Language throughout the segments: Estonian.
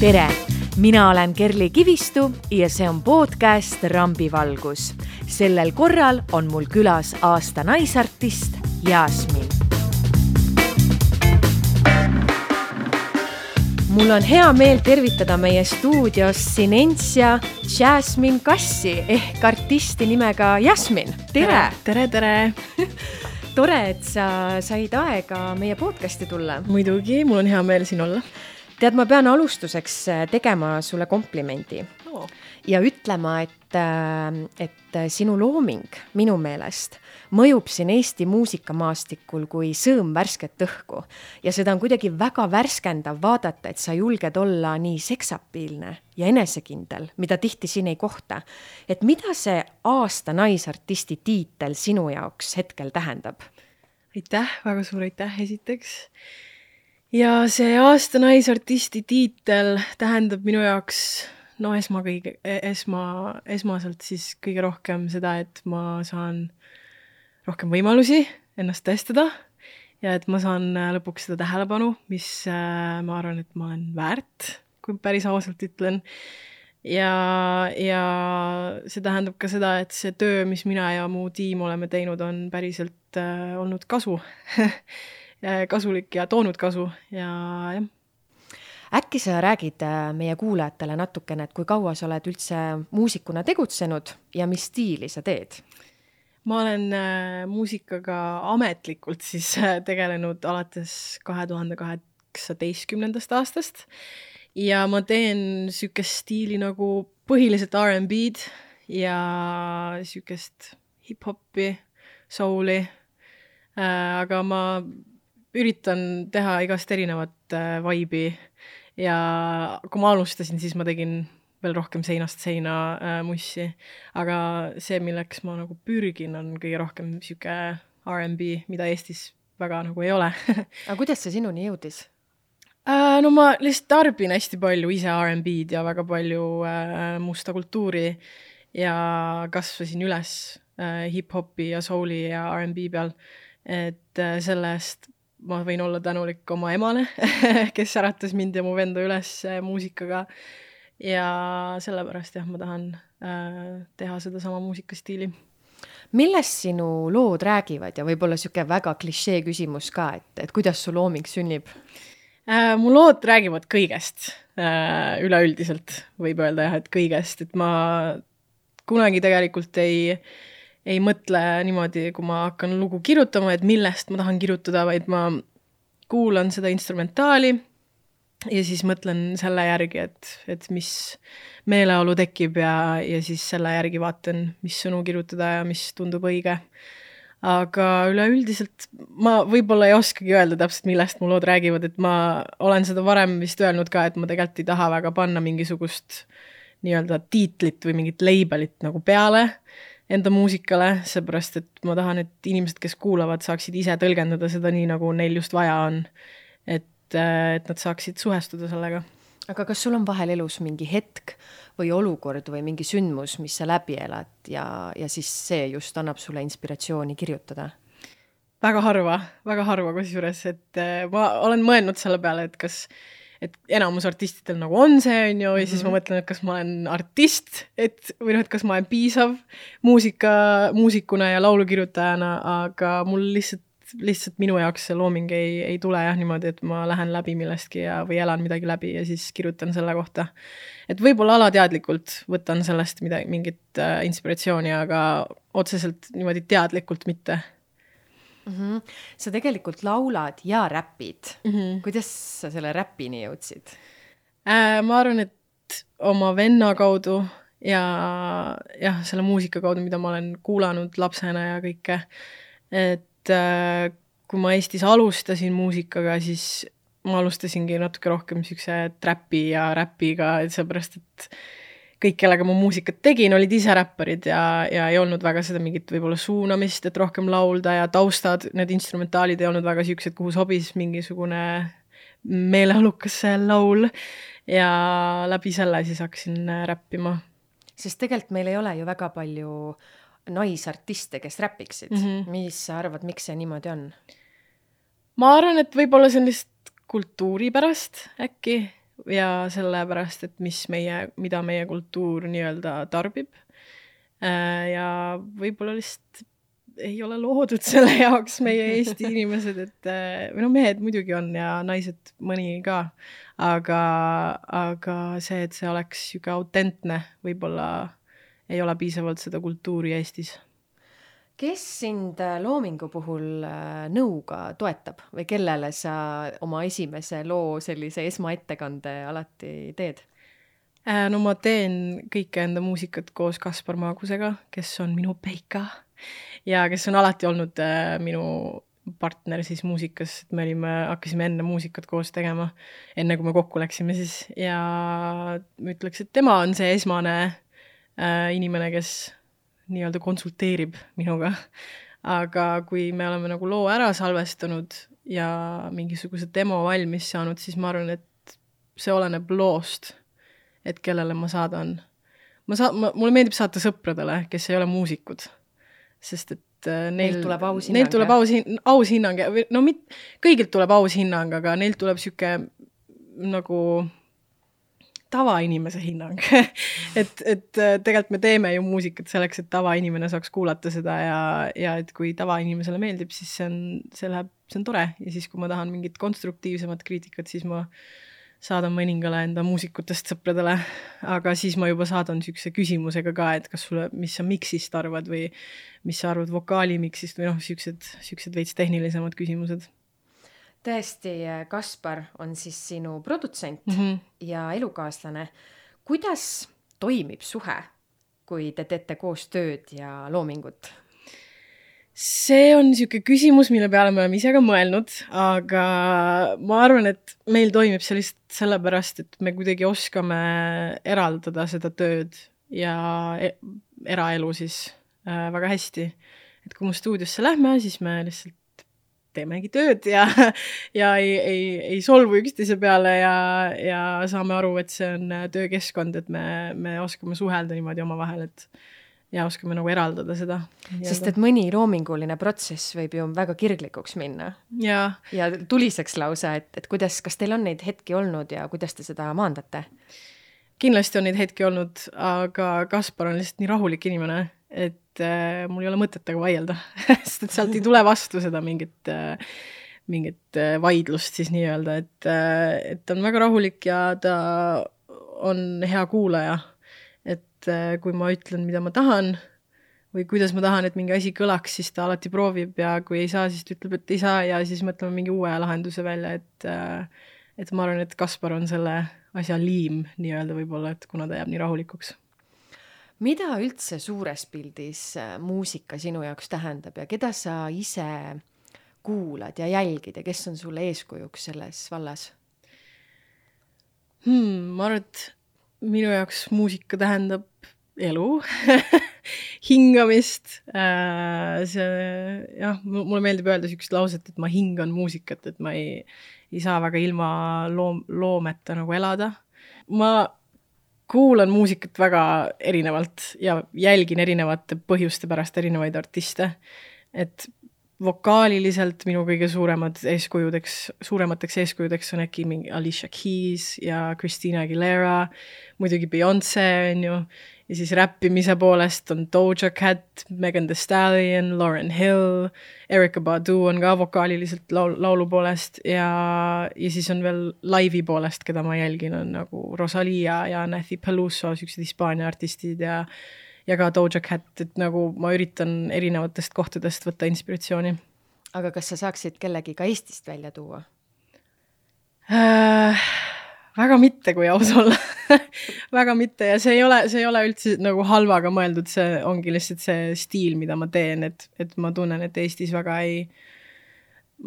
tere, mina olen Kerli Kivistu ja see on podcast Rambivalgus. sellel korral on mul külas aasta naisartist Jasmin. mul on hea meel tervitada meie stuudios Sinencia Jasmin Kassi ehk artisti nimega Jasmin, tere! tere, tere! tore, et sa said aega meie podcasti tulla. muidugi, mul on hea meel siin olla tead, ma pean alustuseks äh, tegema sulle komplimendi oh. ja ütlema, et, äh, et sinu looming minu meelest mõjub siin Eesti muusikamaastikul kui sõõm värsket õhku. ja seda on kuidagi väga värskendav vaadata, et sa julged olla nii seksapiilne ja enesekindel, mida tihti siin ei kohta. et mida see aasta naisartisti tiitel sinu jaoks hetkel tähendab? aitäh, väga suur aitäh esiteks ja see aasta naisartisti tiitel tähendab minu jaoks no esma kõige, esma, esmaselt siis kõige rohkem seda, et ma saan rohkem võimalusi ennast tõestada ja et ma saan äh, lõpuks seda tähelepanu, mis äh, ma arvan, et ma olen väärt, kui päris ausalt ütlen. ja, ja see tähendab ka seda, et see töö, mis mina ja mu tiim oleme teinud, on päriselt äh, olnud kasu kasulik ja toonud kasu ja jah. äkki sa räägid äh, meie kuulajatele natukene, et kui kaua sa oled üldse muusikuna tegutsenud ja mis stiili sa teed? ma olen äh, muusikaga ametlikult siis äh, tegelenud alates kahe tuhande kaheksateistkümnendast aastast ja ma teen niisugust stiili nagu põhiliselt R'n'B-d ja niisugust hip-hopi, soul'i äh,, aga ma üritan teha igast erinevat äh, vibe'i ja kui ma alustasin, siis ma tegin veel rohkem seinast seina äh, mussi, aga see, milleks ma nagu pürgin, on kõige rohkem sihuke R'n'B, mida Eestis väga nagu ei ole. Aga kuidas see sinuni jõudis? Äh,? no ma lihtsalt tarbin hästi palju ise R'n'B-d ja väga palju äh, musta kultuuri. Ja kasvasin üles äh, hip-hopi ja soul'i ja R'n'B peal, et äh, sellest ma võin olla tänulik oma emale kes äratas mind ja mu venda üles äh, muusikaga. ja sellepärast jah, ma tahan äh, teha sedasama muusikastiili. millest sinu lood räägivad ja võib-olla niisugune väga klišee küsimus ka, et, et kuidas su looming sünnib äh,? mu lood räägivad kõigest äh,, üleüldiselt võib öelda jah, et kõigest, et ma kunagi tegelikult ei äh, ei mõtle niimoodi, kui ma hakkan lugu kirjutama, et millest ma tahan kirjutada, vaid ma kuulan seda instrumentaali ja siis mõtlen selle järgi, et, et mis meeleolu tekib ja, ja siis selle järgi vaatan, mis sõnu kirjutada ja mis tundub õige. aga üleüldiselt ma võib-olla ei oskagi öelda täpselt, millest mu lood räägivad, et ma olen seda varem vist öelnud ka, et ma tegelikult ei taha väga panna mingisugust nii-öelda tiitlit või mingit label'it nagu peale enda muusikale, seepärast et ma tahan, et inimesed, kes kuulavad, saaksid ise tõlgendada seda nii, nagu neil just vaja on. et, äh, et nad saaksid suhestuda sellega. aga kas sul on vahel elus mingi hetk või olukord või mingi sündmus, mis sa läbi elad ja, ja siis see just annab sulle inspiratsiooni kirjutada? väga harva, väga harva kusjuures, et äh, ma olen mõelnud selle peale, et kas äh, et enamus artistidel nagu on see, on ju, ja siis ma mhm. mõtlen, et kas ma olen artist, et või noh, et kas ma olen piisav muusika, muusikuna ja laulukirjutajana, aga mul lihtsalt, lihtsalt minu jaoks see looming ei, ei tule jah niimoodi, et ma lähen läbi millestki ja, või elan midagi läbi ja siis kirjutan selle kohta. et võib-olla alateadlikult võtan sellest midagi, mingit äh, inspiratsiooni, aga otseselt niimoodi teadlikult mitte mm. -hmm. sa tegelikult laulad ja räpid mm. -hmm. kuidas sa selle räpini jõudsid äh,? ma arvan, et oma venna kaudu ja jah, selle muusika kaudu, mida ma olen kuulanud lapsena ja kõike. et äh, kui ma Eestis alustasin muusikaga, siis ma alustasingi natuke rohkem siukse trapi ja räpiga, et seepärast, et kõik, kellega ma muusikat tegin, olid ise räpparid ja, ja ei olnud väga seda mingit võib-olla suunamist, et rohkem laulda ja taustad, need instrumentaalid ei olnud väga siuksed, kuhu sobis mingisugune meeleolukas laul. ja läbi selle siis hakkasin räppima. sest tegelikult meil ei ole ju väga palju naisartiste, kes räpiksid mm. -hmm. mis sa arvad, miks see niimoodi on? ma arvan, et võib-olla see on lihtsalt kultuuri pärast äkki ja sellepärast, et mis meie, mida meie kultuur nii-öelda tarbib. Äh, ja võib-olla lihtsalt ei ole loodud selle jaoks meie Eesti inimesed, et äh, või no mehed muidugi on ja naised mõni ka, aga, aga see, et see oleks niisugune autentne, võib-olla ei ole piisavalt seda kultuuri Eestis kes sind äh, loomingu puhul äh, nõuga toetab või kellele sa oma esimese loo sellise esmaettekande alati teed? Äh, no ma teen kõike enda muusikat koos Kaspar Maagusega, kes on minu peika ja kes on alati olnud minu partner siis muusikas, et me olime, hakkasime enne muusikat koos tegema, enne kui me kokku läksime siis ja ma ütleks, et tema on see esmane inimene, kes nii-öelda konsulteerib minuga. aga kui me oleme nagu loo ära salvestanud ja mingisuguse demo valmis saanud, siis ma arvan, et see oleneb loost, et kellele ma saadan. ma saa-, mulle meeldib saata sõpradele, kes ei ole muusikud, sest et äh, neil, tuleb aus hinnang. Neil tuleb aus hin-, aus hinnang ja, no mit-, kõigilt tuleb aus hinnang, aga neil tuleb niisugune nagu tavainimese hinnang. Et, et äh, tegelikult me teeme ju muusikat selleks, et tavainimene saaks kuulata seda ja, ja et kui tavainimesele meeldib, siis see on, see läheb, see on tore. Ja siis, kui ma tahan mingit konstruktiivsemat kriitikat, siis ma saadan mõningale enda muusikutest sõpradele, aga siis ma juba saadan niisuguse küsimusega ka, et kas sulle, mis sa miksist arvad või mis sa arvad vokaalimiksist või noh, niisugused, niisugused veits tehnilisemad küsimused tõesti, Kaspar on siis sinu produtsent mm -hmm. ja elukaaslane. kuidas toimib suhe, kui te teete koos tööd ja loomingut? see on niisugune küsimus, mille peale me oleme ise ka mõelnud, aga ma arvan, et meil toimib see lihtsalt sellepärast, et me kuidagi oskame eraldada seda tööd ja e eraelu siis äh, väga hästi. et kui me stuudiosse lähme, siis me lihtsalt teemegi tööd ja, ja ei, ei, ei solvu üksteise peale ja, ja saame aru, et see on töökeskkond, et me, me oskame suhelda niimoodi omavahel, et ja oskame nagu eraldada seda. sest et mõni loominguline protsess võib ju väga kirglikuks minna. ja tuliseks lausa, et, et kuidas, kas teil on neid hetki olnud ja kuidas te seda maandate? Kindlasti on neid hetki olnud, aga Kaspar on lihtsalt nii rahulik inimene, et äh, mul ei ole mõtet temaga vaielda sest et sealt ei tule vastu seda mingit äh, mingit äh, vaidlust siis nii-öelda, et, äh, et ta on väga rahulik ja ta on hea kuulaja. et äh, kui ma ütlen, mida ma tahan või kuidas ma tahan, et mingi asi kõlaks, siis ta alati proovib ja kui ei saa, siis ta ütleb, et ei saa ja siis mõtleme mingi uue lahenduse välja, et et ma arvan, et Kaspar on selle asja liim nii-öelda võib-olla, et kuna ta jääb nii rahulikuks mida üldse suures pildis äh, muusika sinu jaoks tähendab ja keda sa ise kuulad ja jälgid ja kes on sulle eeskujuks selles vallas hmm,? ma arvan, et minu jaoks muusika tähendab elu hingamist äh,, see jah, mulle meeldib öelda niisugust lauset, et ma hingan muusikat, et ma ei, ei saa väga ilma loom, loometa nagu elada. ma kuulan muusikat väga erinevalt ja jälgin erinevate põhjuste pärast erinevaid artiste. et vokaaliliselt minu kõige suuremad eeskujudeks, suuremateks eeskujudeks on äkki mingi Alicia Keys ja Christina Aguilera, muidugi Beyonce on ju, ja siis räppimise poolest on Doja Cat, Megan Thee Stallion, Lauren Hill, Erika Badu on ka vokaaliliselt laul, laulu poolest ja, ja siis on veel laivi poolest, keda ma jälgin, on nagu Rosalia ja Nathy Peluso, siuksed Hispaania artistid ja ja ka Doja Cat, et nagu ma üritan erinevatest kohtadest võtta inspiratsiooni. aga kas sa saaksid kellegi ka Eestist välja tuua äh,? Väga mitte, kui aus olla. Väga mitte. Ja see ei ole, see ei ole üldse nagu halvaga mõeldud, see ongi lihtsalt see stiil, mida ma teen, et, et ma tunnen, et Eestis väga ei,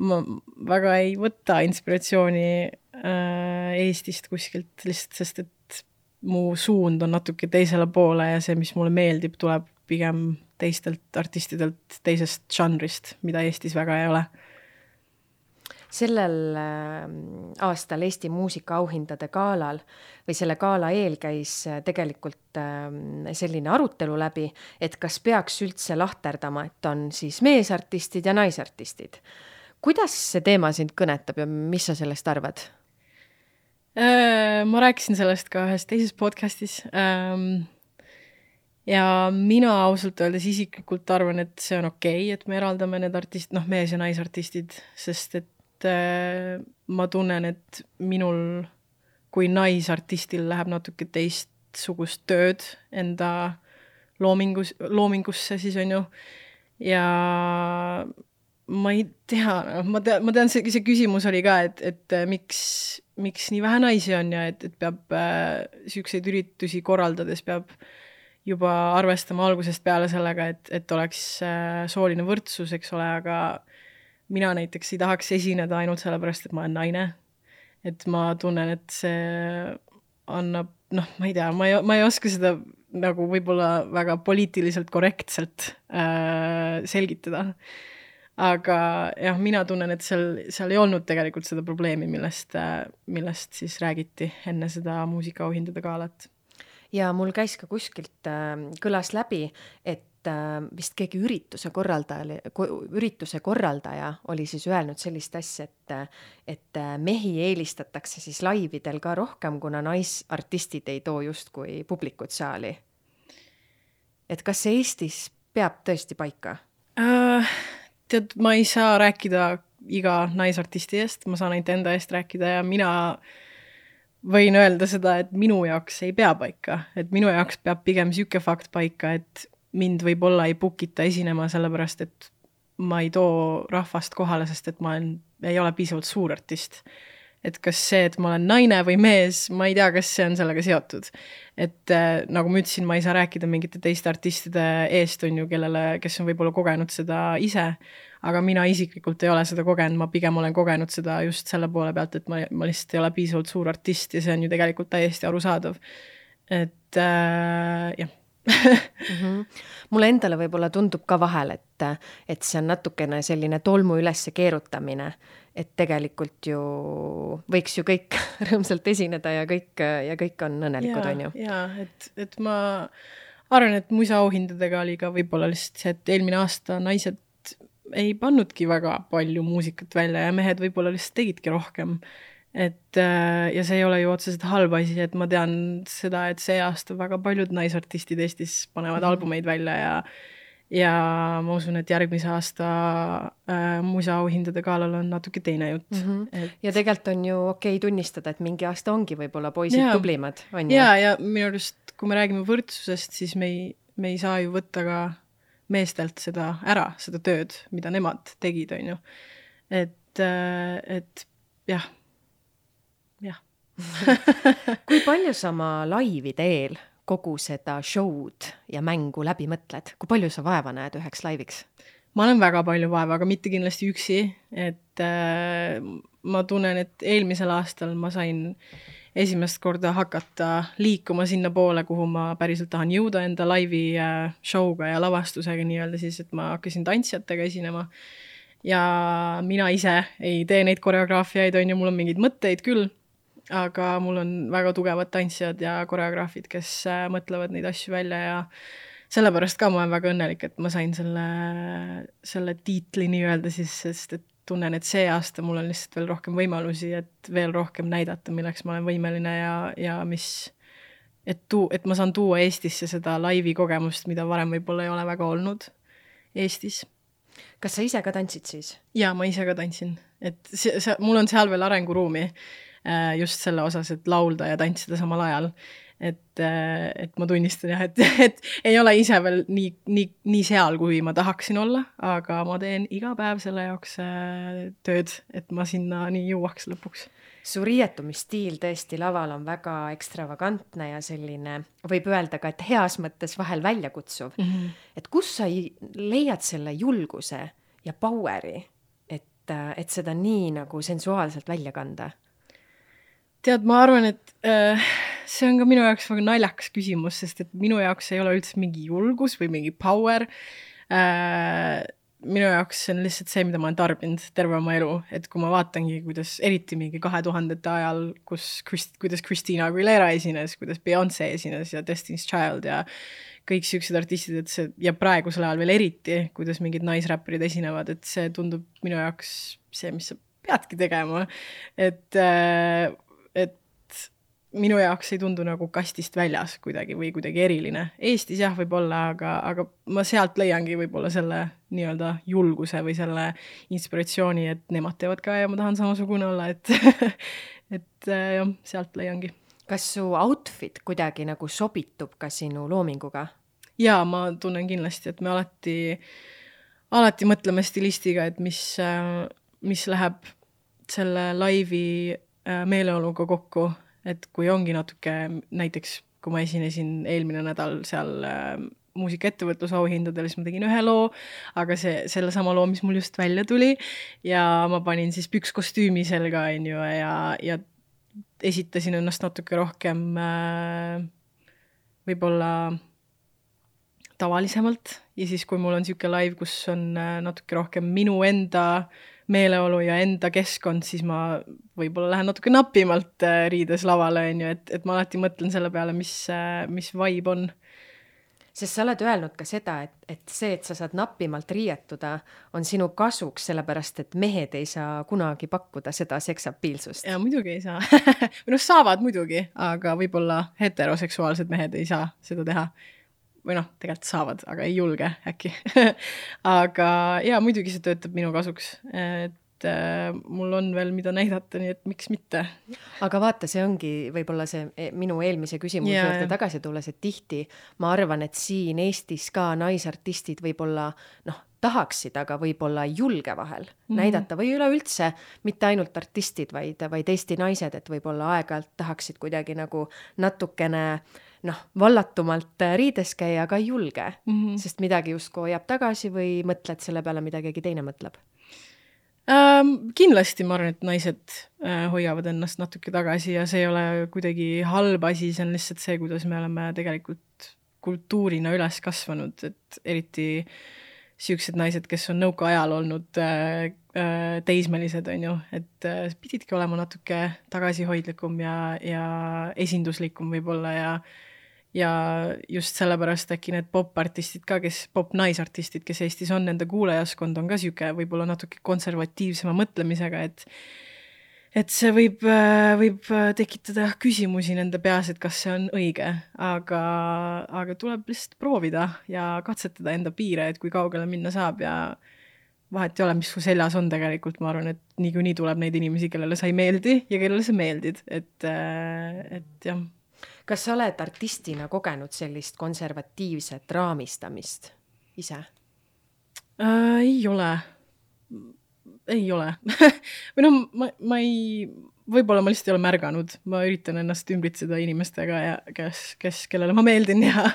ma väga ei võta inspiratsiooni äh, Eestist kuskilt lihtsalt, sest et mu suund on natuke teisele poole ja see, mis mulle meeldib, tuleb pigem teistelt artistidelt teisest žanrist, mida Eestis väga ei ole sellel ähm, aastal Eesti muusikaauhindade galal või selle gala eel käis äh, tegelikult ähm, selline arutelu läbi, et kas peaks üldse lahterdama, et on siis meesartistid ja naisartistid. kuidas see teema sind kõnetab ja mis sa sellest arvad? Äh, ma rääkisin sellest ka ühes teises podcast'is ähm, ja mina ausalt öeldes isiklikult arvan, et see on okei okay,, et me eraldame need artist-, noh, mees- ja naisartistid, sest et äh, ma tunnen, et minul kui naisartistil läheb natuke teistsugust tööd enda loomingus, loomingusse siis on ju, ja ma ei tea, noh, ma tean, ma tean, see, see küsimus oli ka, et, et äh, miks, miks nii vähe naisi on ja et, et peab äh, siukseid üritusi korraldades peab juba arvestama algusest peale sellega, et, et oleks äh, sooline võrdsus, eks ole, aga mina näiteks ei tahaks esineda ainult sellepärast, et ma olen naine. et ma tunnen, et see annab, noh, ma ei tea, ma ei, ma ei oska seda nagu võib-olla väga poliitiliselt korrektselt äh, selgitada aga jah, mina tunnen, et seal, seal ei olnud tegelikult seda probleemi, millest, millest siis räägiti enne seda muusikaauhindade galat. ja mul käis ka kuskilt äh,, kõlas läbi, et äh, vist keegi ürituse korraldaja, ürituse korraldaja oli siis öelnud sellist asja, et, et äh, mehi eelistatakse siis laividel ka rohkem, kuna naisartistid ei too justkui publikut saali. et kas see Eestis peab tõesti paika uh,? tead, ma ei saa rääkida iga naisartisti eest, ma saan ainult enda eest rääkida ja mina võin öelda seda, et minu jaoks ei pea paika, et minu jaoks peab pigem niisugune fakt paika, et mind võib-olla ei book ita esinema sellepärast, et ma ei too rahvast kohale, sest et ma olen, ei ole piisavalt suur artist et kas see, et ma olen naine või mees, ma ei tea, kas see on sellega seotud. et äh, nagu ma ütlesin, ma ei saa rääkida mingite teiste artistide eest, on ju, kellele, kes on võib-olla kogenud seda ise, aga mina isiklikult ei ole seda kogenud, ma pigem olen kogenud seda just selle poole pealt, et ma, ma lihtsalt ei ole piisavalt suur artist ja see on ju tegelikult täiesti arusaadav. et äh, jah mm. -hmm. mulle endale võib-olla tundub ka vahel, et, et see on natukene selline tolmu üles keerutamine et tegelikult ju võiks ju kõik rõõmsalt esineda ja kõik ja kõik on õnnelikud, on ju. ja et, et ma arvan, et muisaauhindadega oli ka võib-olla lihtsalt see, et eelmine aasta naised ei pannudki väga palju muusikat välja ja mehed võib-olla lihtsalt tegidki rohkem. Et ja see ei ole ju otseselt halb asi, et ma tean seda, et see aasta väga paljud naisartistid Eestis panevad -hmm. albumeid välja ja ja ma usun, et järgmise aasta äh, musaauhindade galal on natuke teine jutt mm. -hmm. Et... ja tegelikult on ju okei okay tunnistada, et mingi aasta ongi võib-olla poisid ja. tublimad, on ju. ja, ja minu arust, kui me räägime võrdsusest, siis me ei, me ei saa ju võtta ka meestelt seda ära, seda tööd, mida nemad tegid, on ju. et, äh, et jah kui palju sa oma laivide eel kogu seda show'd ja mängu läbi mõtled, kui palju sa vaeva näed üheks laiviks? ma olen väga palju vaeva, aga mitte kindlasti üksi, et äh, ma tunnen, et eelmisel aastal ma sain esimest korda hakata liikuma sinnapoole, kuhu ma päriselt tahan jõuda enda laivi äh, show'ga ja lavastusega nii-öelda siis, et ma hakkasin tantsijatega esinema. ja mina ise ei tee neid koreograafiaid, on ju, mul on mingeid mõtteid küll aga mul on väga tugevad tantsijad ja koreograafid, kes äh, mõtlevad neid asju välja ja sellepärast ka ma olen väga õnnelik, et ma sain selle, selle tiitli nii-öelda siis, sest et tunnen, et see aasta mul on lihtsalt veel rohkem võimalusi, et veel rohkem näidata, milleks ma olen võimeline ja, ja mis, et tuu-, et ma saan tuua Eestisse seda laivi kogemust, mida varem võib-olla ei ole väga olnud Eestis. kas sa ise ka tantsid siis? jaa, ma ise ka tantsin, et see, see, mul on seal veel arenguruumi just selle osas, et laulda ja tantsida samal ajal. et, äh, et ma tunnistan jah, et, et ei ole ise veel nii, nii, nii seal, kui ma tahaksin olla, aga ma teen iga päev selle jaoks äh, tööd, et ma sinnani jõuaks lõpuks su riietumisstiil tõesti laval on väga ekstravagantne ja selline, võib öelda ka, et heas mõttes vahel väljakutsuv mm. -hmm. et kus sa leiad selle julguse ja power'i, et, et seda nii nagu sensuaalselt välja kanda? Tead, ma arvan, et äh, see on ka minu jaoks väga naljakas küsimus, sest et minu jaoks ei ole üldse mingi julgus või mingi power äh,. minu jaoks see on lihtsalt see, mida ma olen tarbinud terve oma elu, et kui ma vaatangi, kuidas eriti mingi kahe tuhandete ajal, kus Christ-, kuidas Christina Aguilera esines, kuidas Beyonce esines ja Destiny's Child ja kõik siuksed artistid, et see ja praegusel ajal veel eriti, kuidas mingid naisräpparid esinevad, et see tundub minu jaoks see, mis sa peadki tegema. et äh, minu jaoks ei tundu nagu kastist väljas kuidagi või kuidagi eriline. Eestis jah, võib-olla, aga, aga ma sealt leiangi võib-olla selle nii-öelda julguse või selle inspiratsiooni, et nemad teevad ka ja ma tahan samasugune olla, et et äh, jah, sealt leiangi. kas su outfit kuidagi nagu sobitub ka sinu loominguga? jaa, ma tunnen kindlasti, et me alati, alati mõtleme stilistiga, et mis, äh, mis läheb selle laivi äh, meeleoluga kokku et kui ongi natuke, näiteks kui ma esinesin eelmine nädal seal äh, muusikaettevõtluse auhindadel, siis ma tegin ühe loo, aga see, sellesama loo, mis mul just välja tuli ja ma panin siis pükskostüümi selga, on ju, ja, ja esitasin ennast natuke rohkem äh, võib-olla tavalisemalt. Ja siis, kui mul on niisugune live, kus on äh, natuke rohkem minu enda äh, meeleolu ja enda keskkond, siis ma võib-olla lähen natuke napimalt äh, riides lavale, on ju, et, et ma alati mõtlen selle peale, mis, äh, mis vibe on. sest sa oled öelnud ka seda, et, et see, et sa saad napimalt riietuda, on sinu kasuks, sellepärast et mehed ei saa kunagi pakkuda seda seksapiilsust. ja muidugi ei saa või noh, saavad muidugi, aga võib-olla heteroseksuaalsed mehed ei saa seda teha või noh, tegelikult saavad, aga ei julge äkki aga jaa, muidugi see töötab minu kasuks, et äh, mul on veel, mida näidata, nii et miks mitte. aga vaata, see ongi võib-olla see e, minu eelmise küsimuse yeah, juurde tagasi tulles, et tihti ma arvan, et siin Eestis ka naisartistid võib-olla noh, tahaksid, aga võib-olla ei julge vahel mm -hmm. näidata või üleüldse mitte ainult artistid, vaid, vaid Eesti naised, et võib-olla aeg-ajalt tahaksid kuidagi nagu natukene äh, noh, vallatumalt äh, riides käia, aga ei julge mm, -hmm. sest midagi justkui hoiab tagasi või mõtled selle peale, mida keegi teine mõtleb ähm,? kindlasti ma arvan, et naised äh, hoiavad ennast natuke tagasi ja see ei ole kuidagi halb asi, see on lihtsalt see, kuidas me oleme tegelikult kultuurina üles kasvanud, et eriti siuksed naised, kes on nõukaajal olnud äh, äh, teismelised, on ju, et äh, pididki olema natuke tagasihoidlikum ja, ja esinduslikum võib-olla ja ja just sellepärast äkki need popartistid ka, kes, pop-naisartistid, kes Eestis on, nende kuulajaskond on ka niisugune võib-olla natuke konservatiivsema mõtlemisega, et et see võib, võib tekitada küsimusi nende peas, et kas see on õige, aga, aga tuleb lihtsalt proovida ja katsetada enda piire, et kui kaugele minna saab ja vahet ei ole, mis su seljas on tegelikult, ma arvan, et niikuinii tuleb neid inimesi, kellele sa ei meeldi ja kellele sa meeldid, et, et jah kas sa oled artistina kogenud sellist konservatiivset raamistamist ise? Äh,? ei ole, ei ole. Või noh, ma, ma ei, võib-olla ma lihtsalt ei ole märganud, ma üritan ennast ümbritseda inimestega ja kes, kes, kellele ma meeldin ja,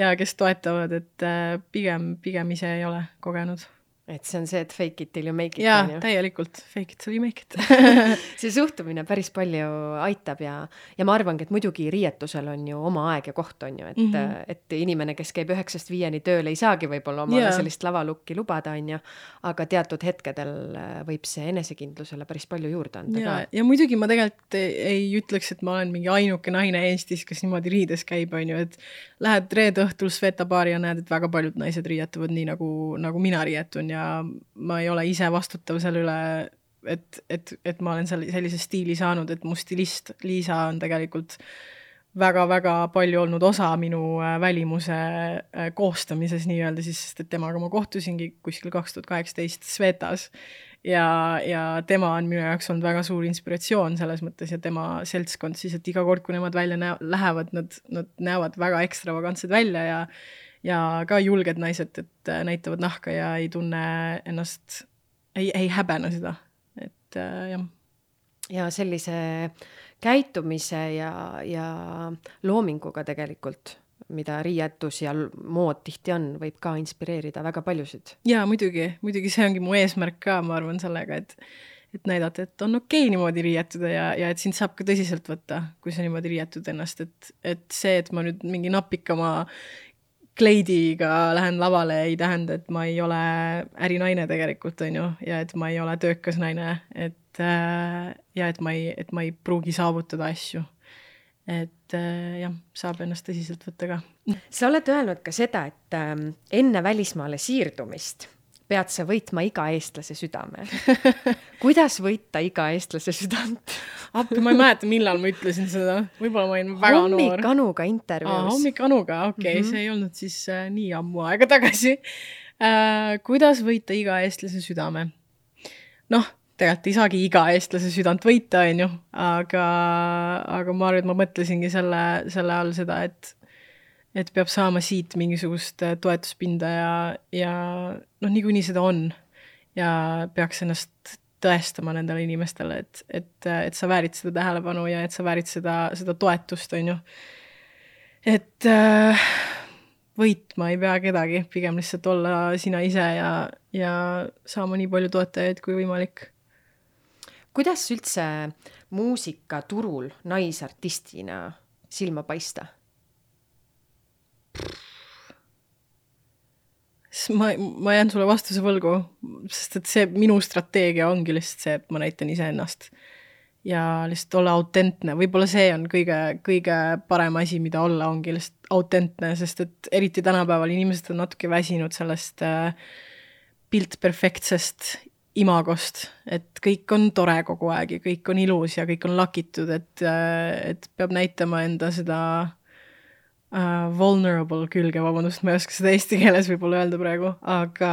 ja kes toetavad, et äh, pigem, pigem ise ei ole kogenud et see on see, et fake it till you make it. jaa, täielikult, fake it till you make it see suhtumine päris palju aitab ja, ja ma arvangi, et muidugi riietusel on ju oma aeg ja koht, on ju, et mm, -hmm. et inimene, kes käib üheksast viieni tööl, ei saagi võib-olla omale yeah. sellist lavalukki lubada, on ju, aga teatud hetkedel äh, võib see enesekindlusele päris palju juurde anda ja, ka. ja muidugi ma tegelikult ei, ei ütleks, et ma olen mingi ainuke naine Eestis, kes niimoodi riides käib, on ju, et lähed reede õhtul Sveta baari ja näed, et väga paljud naised riietuvad nii, nagu, nagu mina riietun ja ja ma ei ole ise vastutav selle üle, et, et, et ma olen seal sellise stiili saanud, et mu stilist Liisa on tegelikult väga-väga palju olnud osa minu äh, välimuse äh, koostamises nii-öelda siis, sest et temaga ma kohtusingi kuskil kaks tuhat kaheksateist Svetas ja, ja tema on minu jaoks olnud väga suur inspiratsioon selles mõttes ja tema seltskond siis, et iga kord, kui nemad välja näe-, lähevad, nad, nad näevad väga ekstravagantsed välja ja ja ka julged naised, et äh, näitavad nahka ja ei tunne ennast, ei, ei häbene seda, et äh, jah. ja sellise käitumise ja, ja loominguga tegelikult, mida riietus ja mood tihti on, võib ka inspireerida väga paljusid. jaa, muidugi, muidugi see ongi mu eesmärk ka, ma arvan, sellega, et et näidata, et on okei okay niimoodi riietuda ja, ja et sind saab ka tõsiselt võtta, kui sa niimoodi riietud ennast, et, et see, et ma nüüd mingi napikama kleidiga lähen lavale, ei tähenda, et ma ei ole ärinaine tegelikult, on ju, ja et ma ei ole töökas naine, et äh, ja et ma ei, et ma ei pruugi saavutada asju. et äh, jah, saab ennast tõsiselt võtta ka. sa oled öelnud ka seda, et äh, enne välismaale siirdumist pead sa võitma iga eestlase südame. kuidas võita iga eestlase südant? appi, ma ei mäleta, millal ma ütlesin seda, võib-olla ma olin väga hommik noor. hommik Anuga intervjuus. hommik Anuga, okei okay, mm, -hmm. see ei olnud siis äh, nii ammu aega tagasi äh,. kuidas võita iga eestlase südame? noh, tegelikult ei saagi iga eestlase südant võita, on ju, aga, aga ma arvan, et ma mõtlesingi selle, selle all seda, et et peab saama siit mingisugust äh, toetuspinda ja, ja noh, niikuinii seda on. ja peaks ennast tõestama nendele inimestele, et, et, et sa väärid seda tähelepanu ja et sa väärid seda, seda toetust, on ju. et äh, võitma ei pea kedagi, pigem lihtsalt olla sina ise ja, ja saama nii palju toetajaid kui võimalik. kuidas üldse muusikaturul naisartistina silma paista? Siis ma, ma jään sulle vastuse võlgu, sest et see minu strateegia ongi lihtsalt see, et ma näitan iseennast. ja lihtsalt olla autentne, võib-olla see on kõige, kõige parem asi, mida olla, ongi lihtsalt autentne, sest et eriti tänapäeval inimesed on natuke väsinud sellest äh, piltperfektsest imagost, et kõik on tore kogu aeg ja kõik on ilus ja kõik on lakitud, et, äh, et peab näitama enda seda uh, vulnerable külge, vabandust, ma ei oska seda eesti keeles võib-olla öelda praegu, aga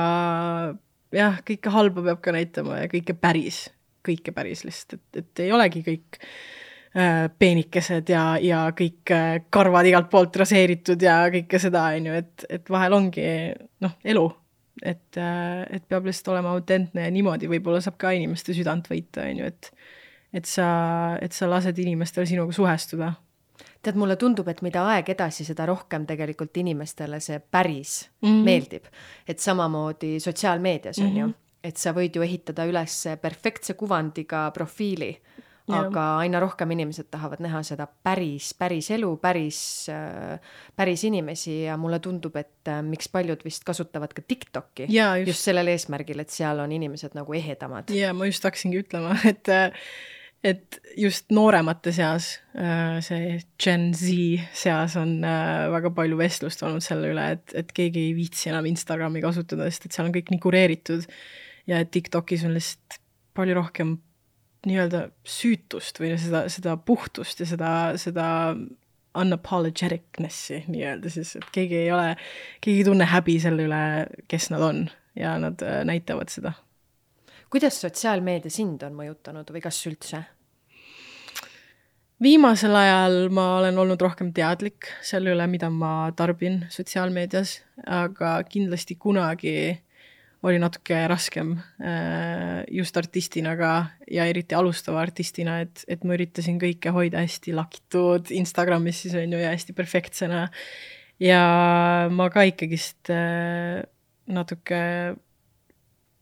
jah, kõike halba peab ka näitama ja kõike päris, kõike päris lihtsalt, et, et ei olegi kõik uh, peenikesed ja, ja kõik uh, karvad igalt poolt raseeritud ja kõike seda, on ju, et, et vahel ongi noh, elu. et, et peab lihtsalt olema autentne ja niimoodi võib-olla saab ka inimeste südant võita, on ju, et et sa, et sa lased inimestel sinuga suhestuda tead, mulle tundub, et mida aeg edasi, seda rohkem tegelikult inimestele see päris mm -hmm. meeldib. et samamoodi sotsiaalmeedias on mm -hmm. ju, et sa võid ju ehitada üles perfektse kuvandiga profiili, aga ja. aina rohkem inimesed tahavad näha seda päris, päris elu, päris, päris inimesi ja mulle tundub, et äh, miks paljud vist kasutavad ka TikTok'i just. just sellel eesmärgil, et seal on inimesed nagu ehedamad. ja ma just hakkasingi ütlema, et äh, et just nooremate seas, äh, see Gen Z seas on äh, väga palju vestlust olnud selle üle, et, et keegi ei viitsi enam Instagrami kasutada, sest et seal on kõik nii kureeritud ja et TikTokis on lihtsalt palju rohkem nii-öelda süütust või seda, seda puhtust ja seda, seda unapologeticness'i nii-öelda siis, et keegi ei ole, keegi ei tunne häbi selle üle, kes nad on ja nad äh, näitavad seda kuidas sotsiaalmeedia sind on mõjutanud või kas üldse? viimasel ajal ma olen olnud rohkem teadlik selle üle, mida ma tarbin sotsiaalmeedias, aga kindlasti kunagi oli natuke raskem äh, just artistina ka ja eriti alustava artistina, et, et ma üritasin kõike hoida hästi lakitud Instagramis siis on ju ja hästi perfektsena. ja ma ka ikkagist äh, natuke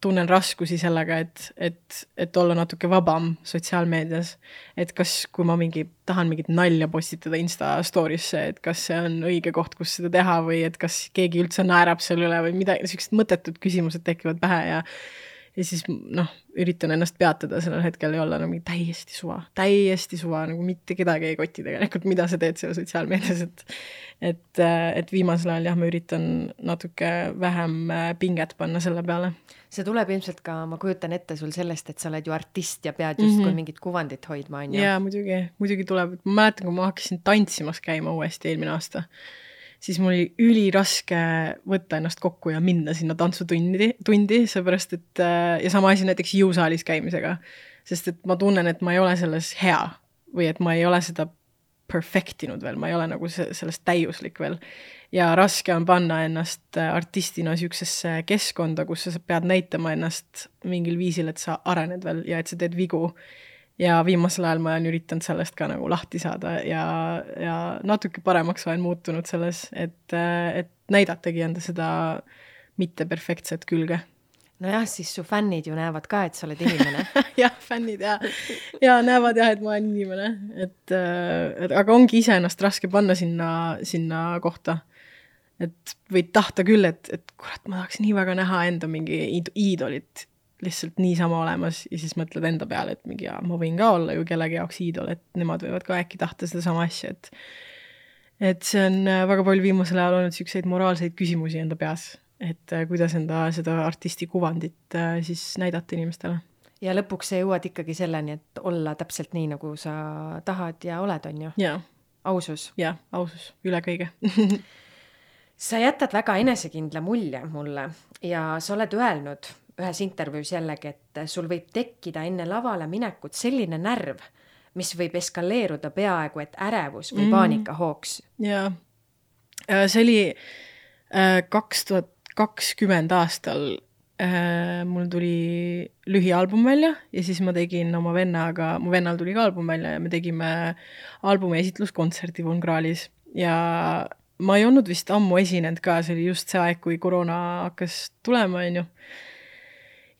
tunnen raskusi sellega, et, et, et olla natuke vabam sotsiaalmeedias. et kas, kui ma mingi, tahan mingit nalja postitada Insta story'sse, et kas see on õige koht, kus seda teha või et kas keegi üldse naerab selle üle või midagi, siuksed mõttetud küsimused tekivad pähe ja ja siis noh, üritan ennast peatada sellel hetkel ja olla nagu täiesti suva, täiesti suva, nagu mitte kedagi ei koti tegelikult, mida sa teed seal sotsiaalmeedias, et et, et viimasel ajal jah, ma üritan natuke vähem äh, pinget panna selle peale. See tuleb ilmselt ka, ma kujutan ette sul sellest, et sa oled ju artist ja pead justkui mm -hmm. mingit kuvandit hoidma, on ju? jaa, muidugi, muidugi tuleb, ma mäletan, kui ma hakkasin tantsimas käima uuesti eelmine aasta siis mul oli üliraske võtta ennast kokku ja minna sinna tantsutundi, tundi, seepärast et äh, ja sama asi näiteks jõusaalis käimisega. sest et ma tunnen, et ma ei ole selles hea või et ma ei ole seda perfect inud veel, ma ei ole nagu sellest täiuslik veel. ja raske on panna ennast äh, artistina niisugusesse keskkonda, kus sa pead näitama ennast mingil viisil, et sa arened veel ja et sa teed vigu ja viimasel ajal ma olen üritanud sellest ka nagu lahti saada ja, ja natuke paremaks olen muutunud selles, et, et näidatagi enda seda mitte perfektset külge. Nojah, siis su fännid ju näevad ka, et sa oled inimene. Jah, fännid ja, ja näevad jah, et ma olen inimene, et, et aga ongi iseennast raske panna sinna, sinna kohta. Et võid tahta küll, et, et kurat, ma tahaks nii väga näha enda mingi iidolit lihtsalt niisama olemas ja siis mõtled enda peale, et mingi jaa, ma võin ka olla ju kellegi jaoks iidol, et nemad võivad ka äkki tahta sedasama asja, et et see on äh, väga palju viimasel ajal olnud niisuguseid moraalseid küsimusi enda peas, et äh, kuidas enda seda artisti kuvandit äh, siis näidata inimestele. ja lõpuks sa jõuad ikkagi selleni, et olla täpselt nii, nagu sa tahad ja oled, on ju? ausus? jah, ausus, üle kõige sa jätad väga enesekindla mulje mulle ja sa oled öelnud ühes intervjuus jällegi, et sul võib tekkida enne lavale minekut selline närv, mis võib eskaleeruda peaaegu et ärevus või mm. paanikahooks. jaa, äh, see oli kaks tuhat kakskümmend aastal äh, mul tuli lühialbum välja ja siis ma tegin oma vennaga, mu vennal tuli ka album välja ja me tegime albumi esitluskontserti Von Krahlis ja ma ei olnud vist ammu esinenud ka, see oli just see aeg, kui koroona hakkas tulema, onju.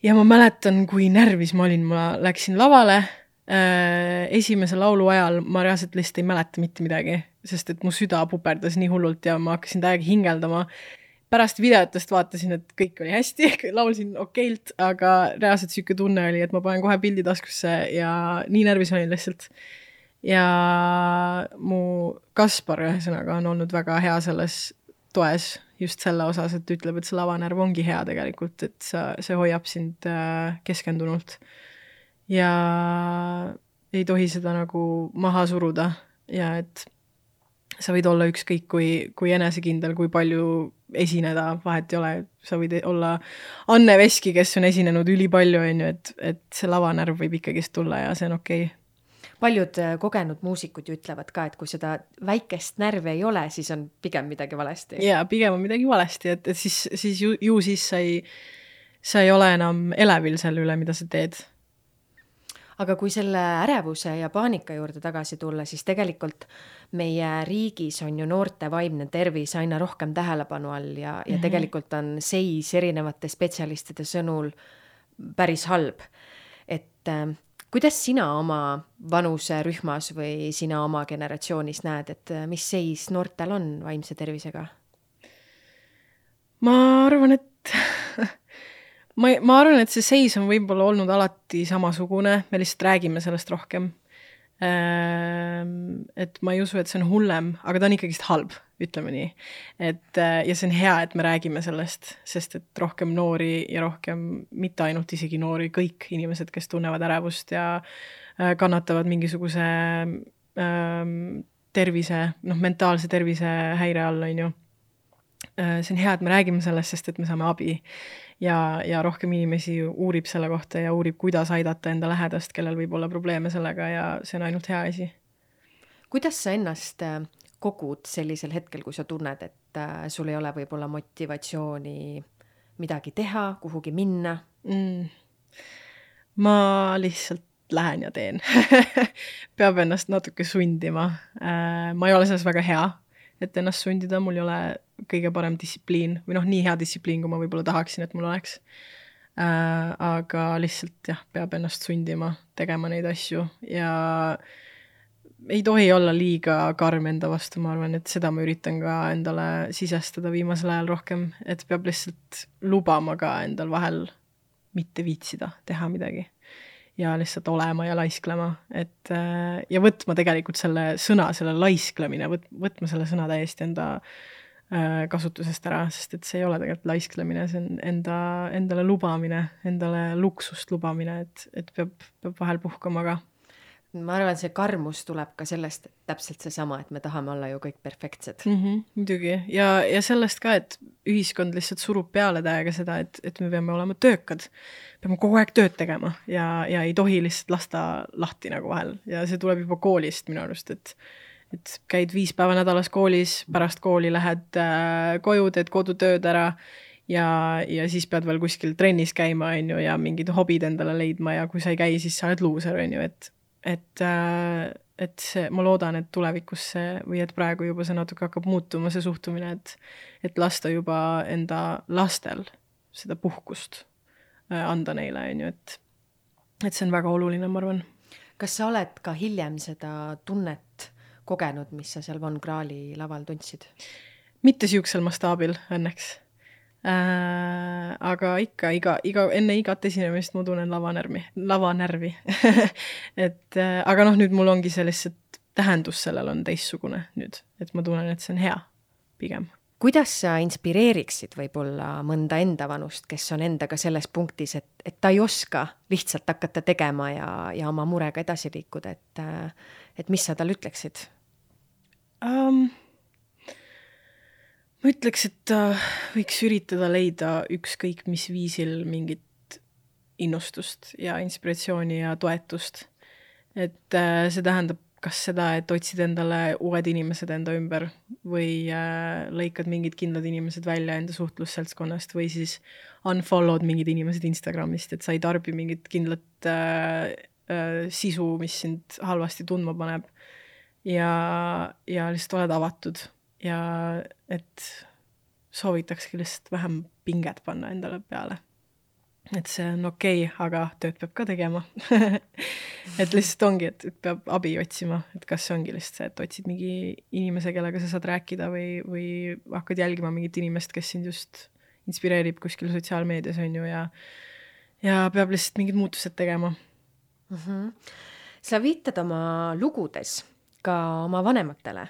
ja ma mäletan, kui närvis ma olin, ma läksin lavale äh,. esimese laulu ajal ma reaalselt lihtsalt ei mäleta mitte midagi, sest et mu süda puperdas nii hullult ja ma hakkasin täiega hingeldama pärast videotest vaatasin, et kõik oli hästi, laulsin okeilt, aga reaalselt sihuke tunne oli, et ma panen kohe pildi taskusse ja nii närvis olin lihtsalt. ja mu Kaspar ühesõnaga on olnud väga hea selles toes just selle osas, et ütleb, et see lavanärv ongi hea tegelikult, et sa, see hoiab sind äh, keskendunult. ja ei tohi seda nagu maha suruda ja et sa võid olla ükskõik kui, kui enesekindel, kui palju esineda, vahet ei ole, sa võid olla Anne Veski, kes on esinenud ülipalju, on ju, et, et see lavanärv võib ikkagist tulla ja see on okei. Okay paljud äh, kogenud muusikud ju ütlevad ka, et kui seda väikest närvi ei ole, siis on pigem midagi valesti. jaa, pigem on midagi valesti, et, et siis, siis ju, ju siis sa ei, sa ei ole enam elevil selle üle, mida sa teed aga kui selle ärevuse ja paanika juurde tagasi tulla, siis tegelikult meie riigis on ju noorte vaimne tervis aina rohkem tähelepanu all ja, ja mm -hmm. tegelikult on seis erinevate spetsialistide sõnul päris halb. et äh, kuidas sina oma vanuserühmas või sina oma generatsioonis näed, et äh, mis seis noortel on vaimse tervisega? ma arvan, et ma, ma arvan, et see seis on võib-olla olnud alati samasugune, me lihtsalt räägime sellest rohkem. Ehm, et ma ei usu, et see on hullem, aga ta on ikkagist halb, ütleme nii. et ja see on hea, et me räägime sellest, sest et rohkem noori ja rohkem, mitte ainult isegi noori, kõik inimesed, kes tunnevad ärevust ja äh, kannatavad mingisuguse ähm, tervise, noh, mentaalse tervise häire all, on ju. Äh, see on hea, et me räägime sellest, sest et me saame abi ja, ja rohkem inimesi uurib selle kohta ja uurib, kuidas aidata enda lähedast, kellel võib olla probleeme sellega ja see on ainult hea asi. kuidas sa ennast äh, kogud sellisel hetkel, kui sa tunned, et äh, sul ei ole võib-olla motivatsiooni midagi teha, kuhugi minna mm.? ma lihtsalt lähen ja teen peab ennast natuke sundima. Äh, ma ei ole selles väga hea, et ennast sundida, mul ei ole kõige parem distsipliin või noh, nii hea distsipliin, kui ma võib-olla tahaksin, et mul oleks äh,. aga lihtsalt jah, peab ennast sundima tegema neid asju ja ei tohi olla liiga karm enda vastu, ma arvan, et seda ma üritan ka endale sisestada viimasel ajal rohkem, et peab lihtsalt lubama ka endal vahel mitte viitsida teha midagi ja lihtsalt olema ja laisklema, et äh, ja võtma tegelikult selle sõna, selle laisklemine, võt-, võtma selle sõna täiesti enda äh, kasutusest ära, sest et see ei ole tegelikult laisklemine, see on enda, endale lubamine, endale luksust lubamine, et, et peab, peab vahel puhkama ka ma arvan, see karmus tuleb ka sellest, täpselt seesama, et me tahame olla ju kõik perfektsed mm. -hmm, muidugi ja, ja sellest ka, et ühiskond lihtsalt surub peale täiega seda, et, et me peame olema töökad. peame kogu aeg tööd tegema ja, ja ei tohi lihtsalt lasta lahti nagu vahel ja see tuleb juba koolist minu arust, et et käid viis päeva nädalas koolis, pärast kooli lähed äh, koju, teed kodutööd ära ja, ja siis pead veel kuskil trennis käima, on ju, ja mingid hobid endale leidma ja kui sa ei käi, siis sa oled luuser, on ju, et et, äh, et see, ma loodan, et tulevikus see või et praegu juba see natuke hakkab muutuma, see suhtumine, et, et lasta juba enda lastel seda puhkust äh, anda neile, on ju, et, et see on väga oluline, ma arvan. kas sa oled ka hiljem seda tunnet kogenud, mis sa seal Von Krahli laval tundsid? mitte niisugusel mastaabil õnneks äh,. aga ikka iga, iga, enne igat esinemist ma tunnen lavanärvi, lavanärvi et äh, aga noh, nüüd mul ongi see lihtsalt, tähendus sellel on teistsugune nüüd, et ma tunnen, et see on hea, pigem kuidas sa inspireeriksid võib-olla mõnda enda vanust, kes on endaga selles punktis, et, et ta ei oska lihtsalt hakata tegema ja, ja oma murega edasi liikuda, et, et mis sa talle ütleksid um,? Ma ütleks, et ta võiks üritada leida ükskõik mis viisil mingit innustust ja inspiratsiooni ja toetust. et äh, see tähendab kas seda, et otsid endale uued inimesed enda ümber või äh, lõikad mingid kindlad inimesed välja enda suhtlusseltskonnast või siis unfollow'd mingid inimesed Instagramist, et sa ei tarbi mingit kindlat äh, äh, sisu, mis sind halvasti tundma paneb. ja, ja lihtsalt oled avatud ja et soovitakski lihtsalt vähem pinget panna endale peale et see on okei okay,, aga tööd peab ka tegema et lihtsalt ongi, et peab abi otsima, et kas see ongi lihtsalt see, et otsid mingi inimese, kellega sa saad rääkida või, või hakkad jälgima mingit inimest, kes sind just inspireerib kuskil sotsiaalmeedias, on ju, ja ja peab lihtsalt mingid muutused tegema mm. -hmm. sa viitad oma lugudes ka oma vanematele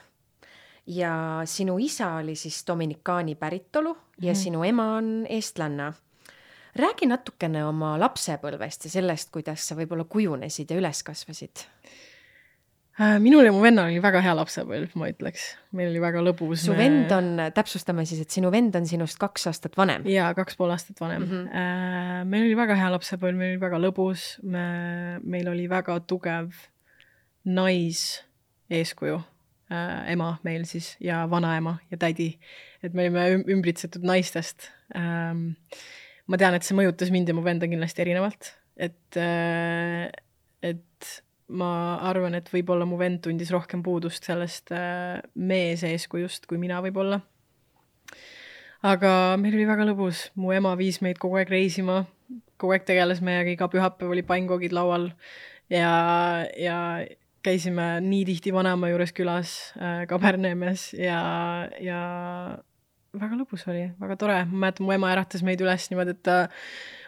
ja sinu isa oli siis Dominikaani päritolu mm ja mhm. sinu ema on eestlanna räägi natukene oma lapsepõlvest ja sellest, kuidas sa võib-olla kujunesid ja üles kasvasid. Äh, minul ja mu vennal oli väga hea lapsepõlv, ma ütleks. meil oli väga lõbus. su me... vend on, täpsustame siis, et sinu vend on sinust kaks aastat vanem. jaa, kaks pool aastat vanem mm. -hmm. meil oli väga hea lapsepõlv, meil oli väga lõbus, me, meil oli väga tugev naiseeskuju äh, ema meil siis ja vanaema ja tädi. et me olime ümbritsetud naistest. Ähm, ma tean, et see mõjutas mind ja mu venda kindlasti erinevalt, et, äh, et ma arvan, et võib-olla mu vend tundis rohkem puudust sellest äh, mees eeskujust kui mina võib-olla. aga meil oli väga lõbus, mu ema viis meid kogu aeg reisima, kogu aeg tegeles meiega, iga pühapäev oli pannkoogid laual. Ja, ja käisime nii tihti vanaema juures külas äh, Kaberneemes ja, ja väga lõbus oli, väga tore, ma mäletan, mu ema äratas meid üles niimoodi, et ta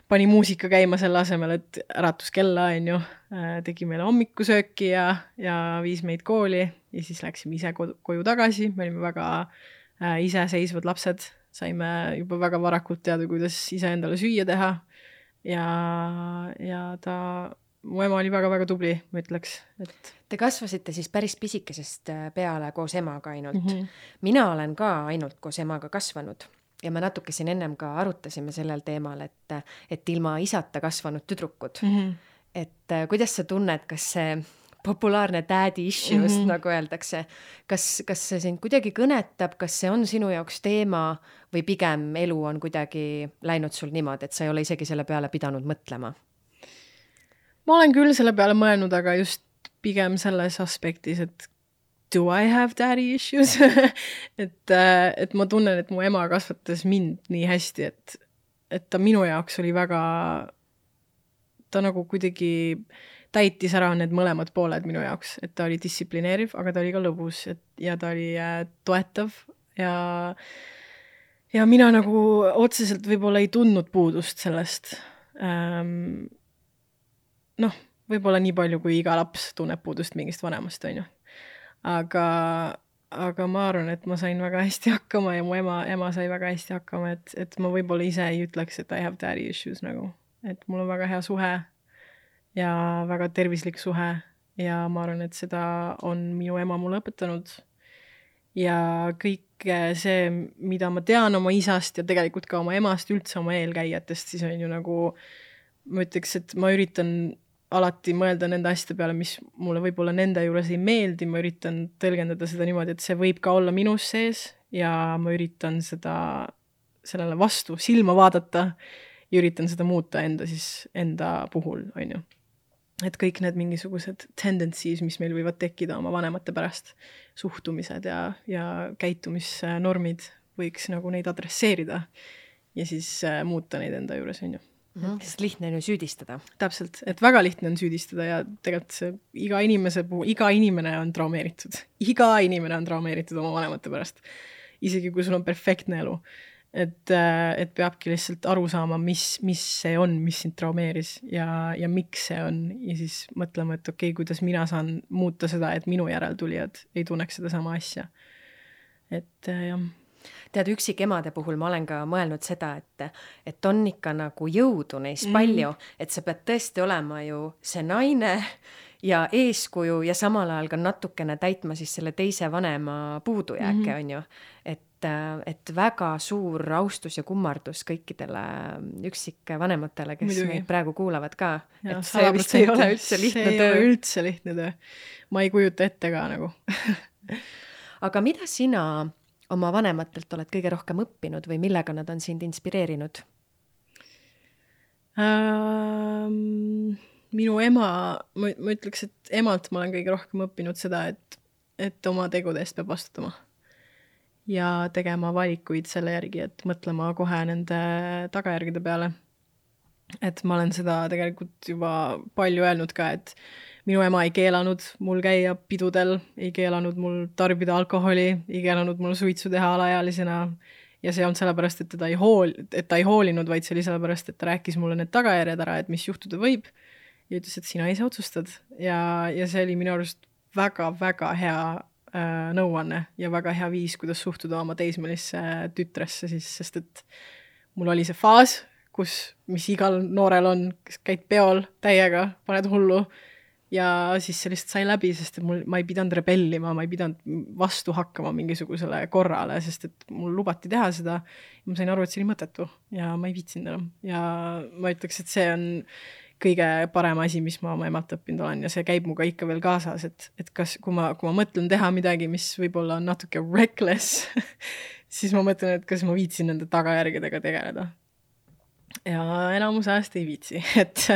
pani muusika käima selle asemel, et äratuskella, on ju, äh, tegi meile hommikusööki ja, ja viis meid kooli ja siis läksime ise kodu, koju tagasi, me olime väga äh, iseseisvad lapsed, saime juba väga varakult teada, kuidas iseendale süüa teha. Ja, ja ta mu ema oli väga-väga tubli, ma ütleks, et. Te kasvasite siis päris pisikesest äh, peale koos emaga ainult mm. -hmm. mina olen ka ainult koos emaga kasvanud ja me natuke siin ennem ka arutasime sellel teemal, et, et ilma isata kasvanud tüdrukud mm. -hmm. et äh, kuidas sa tunned, kas see populaarne daddy issues mm, -hmm. nagu öeldakse, kas, kas see sind kuidagi kõnetab, kas see on sinu jaoks teema või pigem elu on kuidagi läinud sul niimoodi, et sa ei ole isegi selle peale pidanud mõtlema? Ma olen küll selle peale mõelnud, aga just pigem selles aspektis, et do I have daddy issues? Et, äh, et ma tunnen, et mu ema kasvatas mind nii hästi, et, et ta minu jaoks oli väga, ta nagu kuidagi täitis ära need mõlemad pooled minu jaoks, et ta oli distsiplineeriv, aga ta oli ka lõbus, et ja ta oli äh, toetav ja ja mina nagu otseselt võib-olla ei tundnud puudust sellest. Ähm, noh, võib-olla nii palju, kui iga laps tunneb puudust mingist vanemast, on ju. aga, aga ma arvan, et ma sain väga hästi hakkama ja mu ema, ema sai väga hästi hakkama, et, et ma võib-olla ise ei ütleks, et I have daddy issues nagu, et mul on väga hea suhe ja väga tervislik suhe ja ma arvan, et seda on minu ema mulle õpetanud. ja kõik see, mida ma tean oma isast ja tegelikult ka oma emast, üldse oma eelkäijatest, siis on ju nagu ma ütleks, et ma üritan alati mõelda nende asjade peale, mis mulle võib-olla nende juures ei meeldi, ma üritan tõlgendada seda niimoodi, et see võib ka olla minus sees ja ma üritan seda, sellele vastu silma vaadata ja üritan seda muuta enda siis, enda puhul, on ju. et kõik need mingisugused tendencies, mis meil võivad tekkida oma vanemate pärast, suhtumised ja, ja käitumisnormid, võiks nagu neid adresseerida ja siis äh, muuta neid enda juures, on ju. -hmm. sest lihtne on ju süüdistada. täpselt, et väga lihtne on süüdistada ja tegelikult see iga inimese puhul, iga inimene on traumeeritud, iga inimene on traumeeritud oma vanemate pärast. isegi kui sul on perfektne elu. et, äh, et peabki lihtsalt aru saama, mis, mis see on, mis sind traumeeris ja, ja miks see on ja siis mõtlema, et okei okay,, kuidas mina saan muuta seda, et minu järeltulijad ei tunneks sedasama asja. et äh, jah tead, üksikemade puhul ma olen ka mõelnud seda, et, et on ikka nagu jõudu neis mm. palju, et sa pead tõesti olema ju see naine ja eeskuju ja samal ajal ka natukene täitma siis selle teise vanema puudujääke mm, -hmm. on ju. et, et väga suur austus ja kummardus kõikidele üksikvanematele, kes Muidugi. meid praegu kuulavad ka. et see vist ei ole üldse lihtne töö. see ei ole üldse lihtne töö. ma ei kujuta ette ka nagu aga mida sina oma vanematelt oled kõige rohkem õppinud või millega nad on sind inspireerinud um,? minu ema, ma, ma ütleks, et emalt ma olen kõige rohkem õppinud seda, et, et oma tegude eest peab vastutama. ja tegema valikuid selle järgi, et mõtlema kohe nende tagajärgede peale. et ma olen seda tegelikult juba palju öelnud ka, et minu ema ei keelanud mul käia pidudel, ei keelanud mul tarbida alkoholi, ei keelanud mul suitsu teha alaealisena. Ja see ei olnud sellepärast, et teda ei hool-, et ta ei hoolinud, vaid see oli sellepärast, et ta rääkis mulle need tagajärjed ära, et mis juhtuda võib. Ja ütles, et sina ise otsustad ja, ja see oli minu arust väga-väga hea äh, nõuanne ja väga hea viis, kuidas suhtuda oma teismelisse tütresse siis, sest et mul oli see faas, kus, mis igal noorel on, kes käid peol täiega, paned hullu ja siis see lihtsalt sai läbi, sest et mul, ma ei pidanud rebellima, ma ei pidanud vastu hakkama mingisugusele korrale, sest et mul lubati teha seda. ma sain aru, et see oli mõttetu ja ma ei viitsinud enam ja ma ütleks, et see on kõige parem asi, mis ma oma emalt õppinud olen ja see käib muga ikka veel kaasas, et, et kas, kui ma, kui ma mõtlen teha midagi, mis võib-olla on natuke reckless siis ma mõtlen, et kas ma viitsin nende tagajärgedega tegeleda. Ja enamus ajast ei viitsi, et,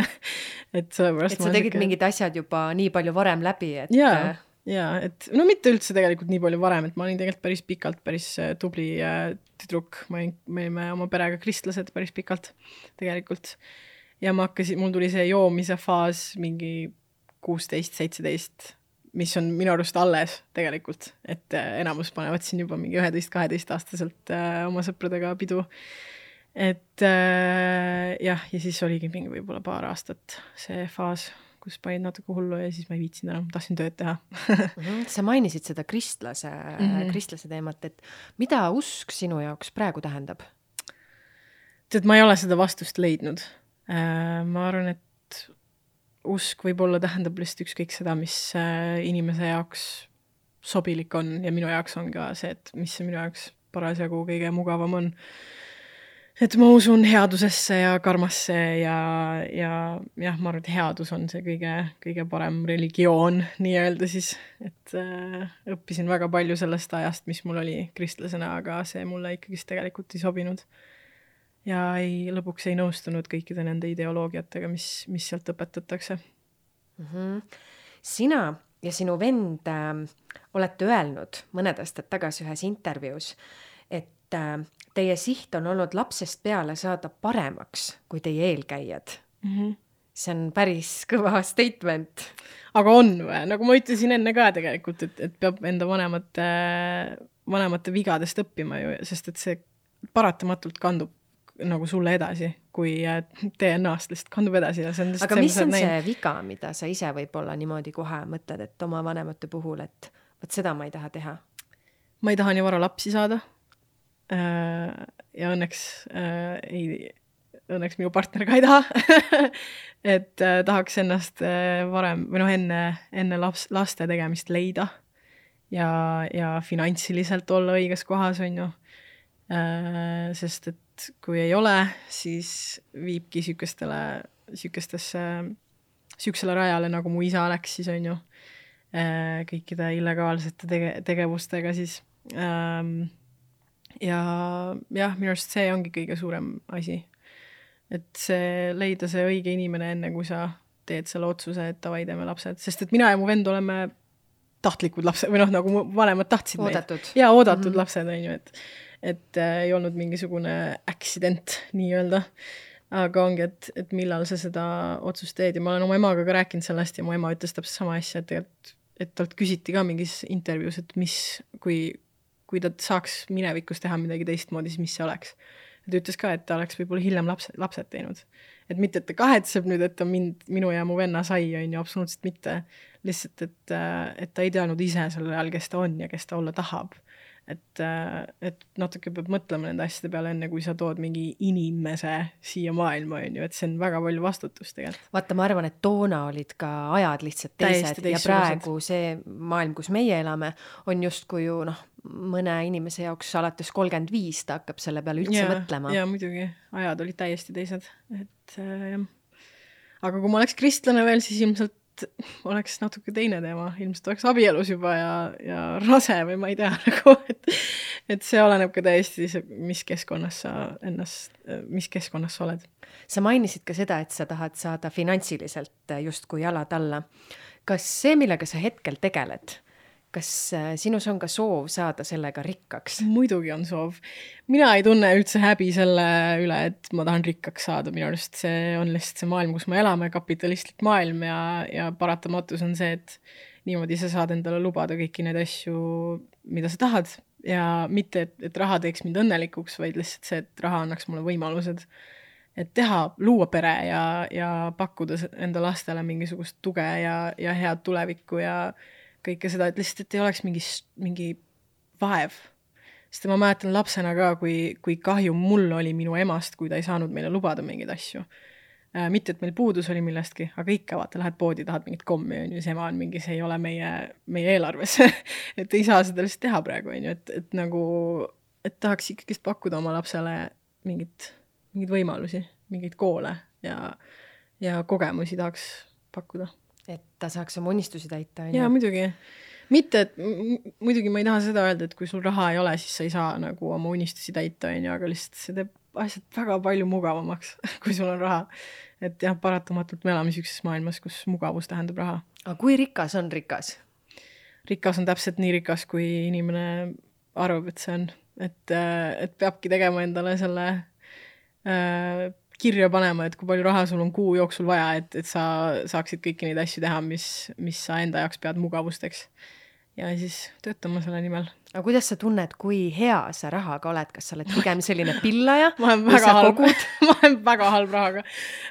et sellepärast. et sa tegid siuke... mingid asjad juba nii palju varem läbi, et. jaa, jaa, et no mitte üldse tegelikult nii palju varem, et ma olin tegelikult päris pikalt päris äh, tubli äh, tüdruk, ma olin, me olime oma perega kristlased päris pikalt tegelikult ja ma hakkasin, mul tuli see joomise faas mingi kuusteist, seitseteist, mis on minu arust alles tegelikult, et äh, enamus panevad siin juba mingi üheteist-kaheteistaastaselt äh, oma sõpradega pidu. Et äh, jah, ja siis oligi mingi võib-olla paar aastat see faas, kus panin natuke hullu ja siis ma ei viitsinud enam, tahtsin tööd teha mhm, sa mainisid seda kristlase mm, -hmm. kristlase teemat, et mida usk sinu jaoks praegu tähendab? tead, ma ei ole seda vastust leidnud Äh, ma arvan, et usk võib-olla tähendab lihtsalt ükskõik seda, mis äh, inimese jaoks sobilik on ja minu jaoks on ka see, et mis minu jaoks parasjagu kõige mugavam on. Et ma usun headusesse ja karmasse ja, ja jah, ma arvan, et headus on see kõige, kõige parem religioon nii-öelda siis, et äh, õppisin väga palju sellest ajast, mis mul oli kristlasena, aga see mulle ikkagist tegelikult ei sobinud ja ei, lõpuks ei nõustunud kõikide nende ideoloogiatega, mis, mis sealt õpetatakse mm. -hmm. sina ja sinu vend äh, olete öelnud mõned aastad tagasi ühes intervjuus, et äh, teie siht on olnud lapsest peale saada paremaks kui teie eelkäijad mm. -hmm see on päris kõva statement. aga on või, nagu ma ütlesin enne ka tegelikult, et, et peab enda vanemate, vanemate vigadest õppima ju, sest et see paratamatult kandub nagu sulle edasi, kui DNA-st lihtsalt kandub edasi ja see on aga see, mis on see näin. viga, mida sa ise võib-olla niimoodi kohe mõtled, et oma vanemate puhul, et vot seda ma ei taha teha? ma ei taha nii vara lapsi saada. Äh, ja õnneks äh, ei, õnneks minu partner ka ei taha. Et äh, tahaks ennast varem või noh, enne, enne laps, laste tegemist leida ja, ja finantsiliselt olla õiges kohas, on ju. Sest et kui ei ole, siis viibki niisugustele, niisugustesse, niisugusele rajale, nagu mu isa läks siis, on ju, kõikide illegaalsete tege-, tegevustega siis. Ähm, ja jah, minu arust see ongi kõige suurem asi. et see, leida see õige inimene, enne kui sa teed selle otsuse, et davai, teeme lapsed, sest et mina ja mu vend oleme tahtlikud lapsed või noh, nagu mu vanemad tahtsid oodatud. meid. jaa, oodatud mm -hmm. lapsed, on ju, et et äh, ei olnud mingisugune accident nii-öelda. aga ongi, et, et millal sa seda otsust teed ja ma olen oma emaga ka rääkinud sellest ja mu ema ütles täpselt sama asja, et tegelikult, et talt küsiti ka mingis intervjuus, et mis, kui, kui ta saaks minevikus teha midagi teistmoodi, siis mis see oleks. ta ütles ka, et ta oleks võib-olla hiljem lapse, lapsed teinud. et mitte, et ta kahetseb nüüd, et ta mind, minu ja mu venna sai, on ju, absoluutselt mitte. lihtsalt, et, et ta ei teadnud ise sel ajal, kes ta on ja kes ta olla tahab et, äh, et natuke peab mõtlema nende asjade peale, enne kui sa tood mingi inimese siia maailma, on ju, et see on väga palju vastutust tegelikult. vaata, ma arvan, et toona olid ka ajad lihtsalt teised ja praegu see maailm, kus meie elame, on justkui ju noh, mõne inimese jaoks alates kolmkümmend viis ta hakkab selle peale üldse ja, mõtlema. jaa, muidugi, ajad olid täiesti teised, et äh, jah. aga kui ma oleks kristlane veel, siis ilmselt oleks natuke teine teema, ilmselt oleks abielus juba ja, ja rase või ma ei tea nagu, et et see oleneb ka täiesti, mis keskkonnas sa ennast, mis keskkonnas sa oled. sa mainisid ka seda, et sa tahad saada finantsiliselt justkui jalad alla. kas see, millega sa hetkel tegeled, kas äh, sinus on ka soov saada sellega rikkaks? muidugi on soov. mina ei tunne üldse häbi selle üle, et ma tahan rikkaks saada, minu arust see on lihtsalt see maailm, kus me elame, kapitalistlik maailm ja, ja paratamatus on see, et niimoodi sa saad endale lubada kõiki neid asju, mida sa tahad ja mitte, et, et raha teeks mind õnnelikuks, vaid lihtsalt see, et raha annaks mulle võimalused et teha, luua pere ja, ja pakkuda enda lastele mingisugust tuge ja, ja head tulevikku ja kõike seda, et lihtsalt, et ei oleks mingi, mingi vaev. sest ma mäletan lapsena ka, kui, kui kahju mul oli minu emast, kui ta ei saanud meile lubada mingeid asju äh,. mitte, et meil puudus oli millestki, aga ikka vaata, lähed poodi, tahad mingit kommi, on ju, siis ema on mingi, see ei ole meie, meie eelarves et ei saa seda lihtsalt teha praegu, on ju, et, et nagu, et tahaks ikkagist pakkuda oma lapsele mingit, mingeid võimalusi, mingeid koole ja, ja kogemusi tahaks pakkuda et ta saaks oma unistusi täita, jaa, muidugi. mitte, et muidugi ma ei taha seda öelda, et kui sul raha ei ole, siis sa ei saa nagu oma unistusi täita, on ju, aga lihtsalt see teeb asjad väga palju mugavamaks kui sul on raha. et jah, paratamatult me elame niisuguses maailmas, kus mugavus tähendab raha. aga kui rikas on rikas? rikas on täpselt nii rikas, kui inimene arvab, et see on, et, et peabki tegema endale selle äh, kirja panema, et kui palju raha sul on kuu jooksul vaja, et, et sa saaksid kõiki neid asju teha, mis, mis sa enda jaoks pead mugavusteks. ja siis töötama selle nimel. aga kuidas sa tunned, kui hea sa rahaga oled, kas sa oled pigem selline pillaja ma olen väga halb, ma olen väga halb rahaga.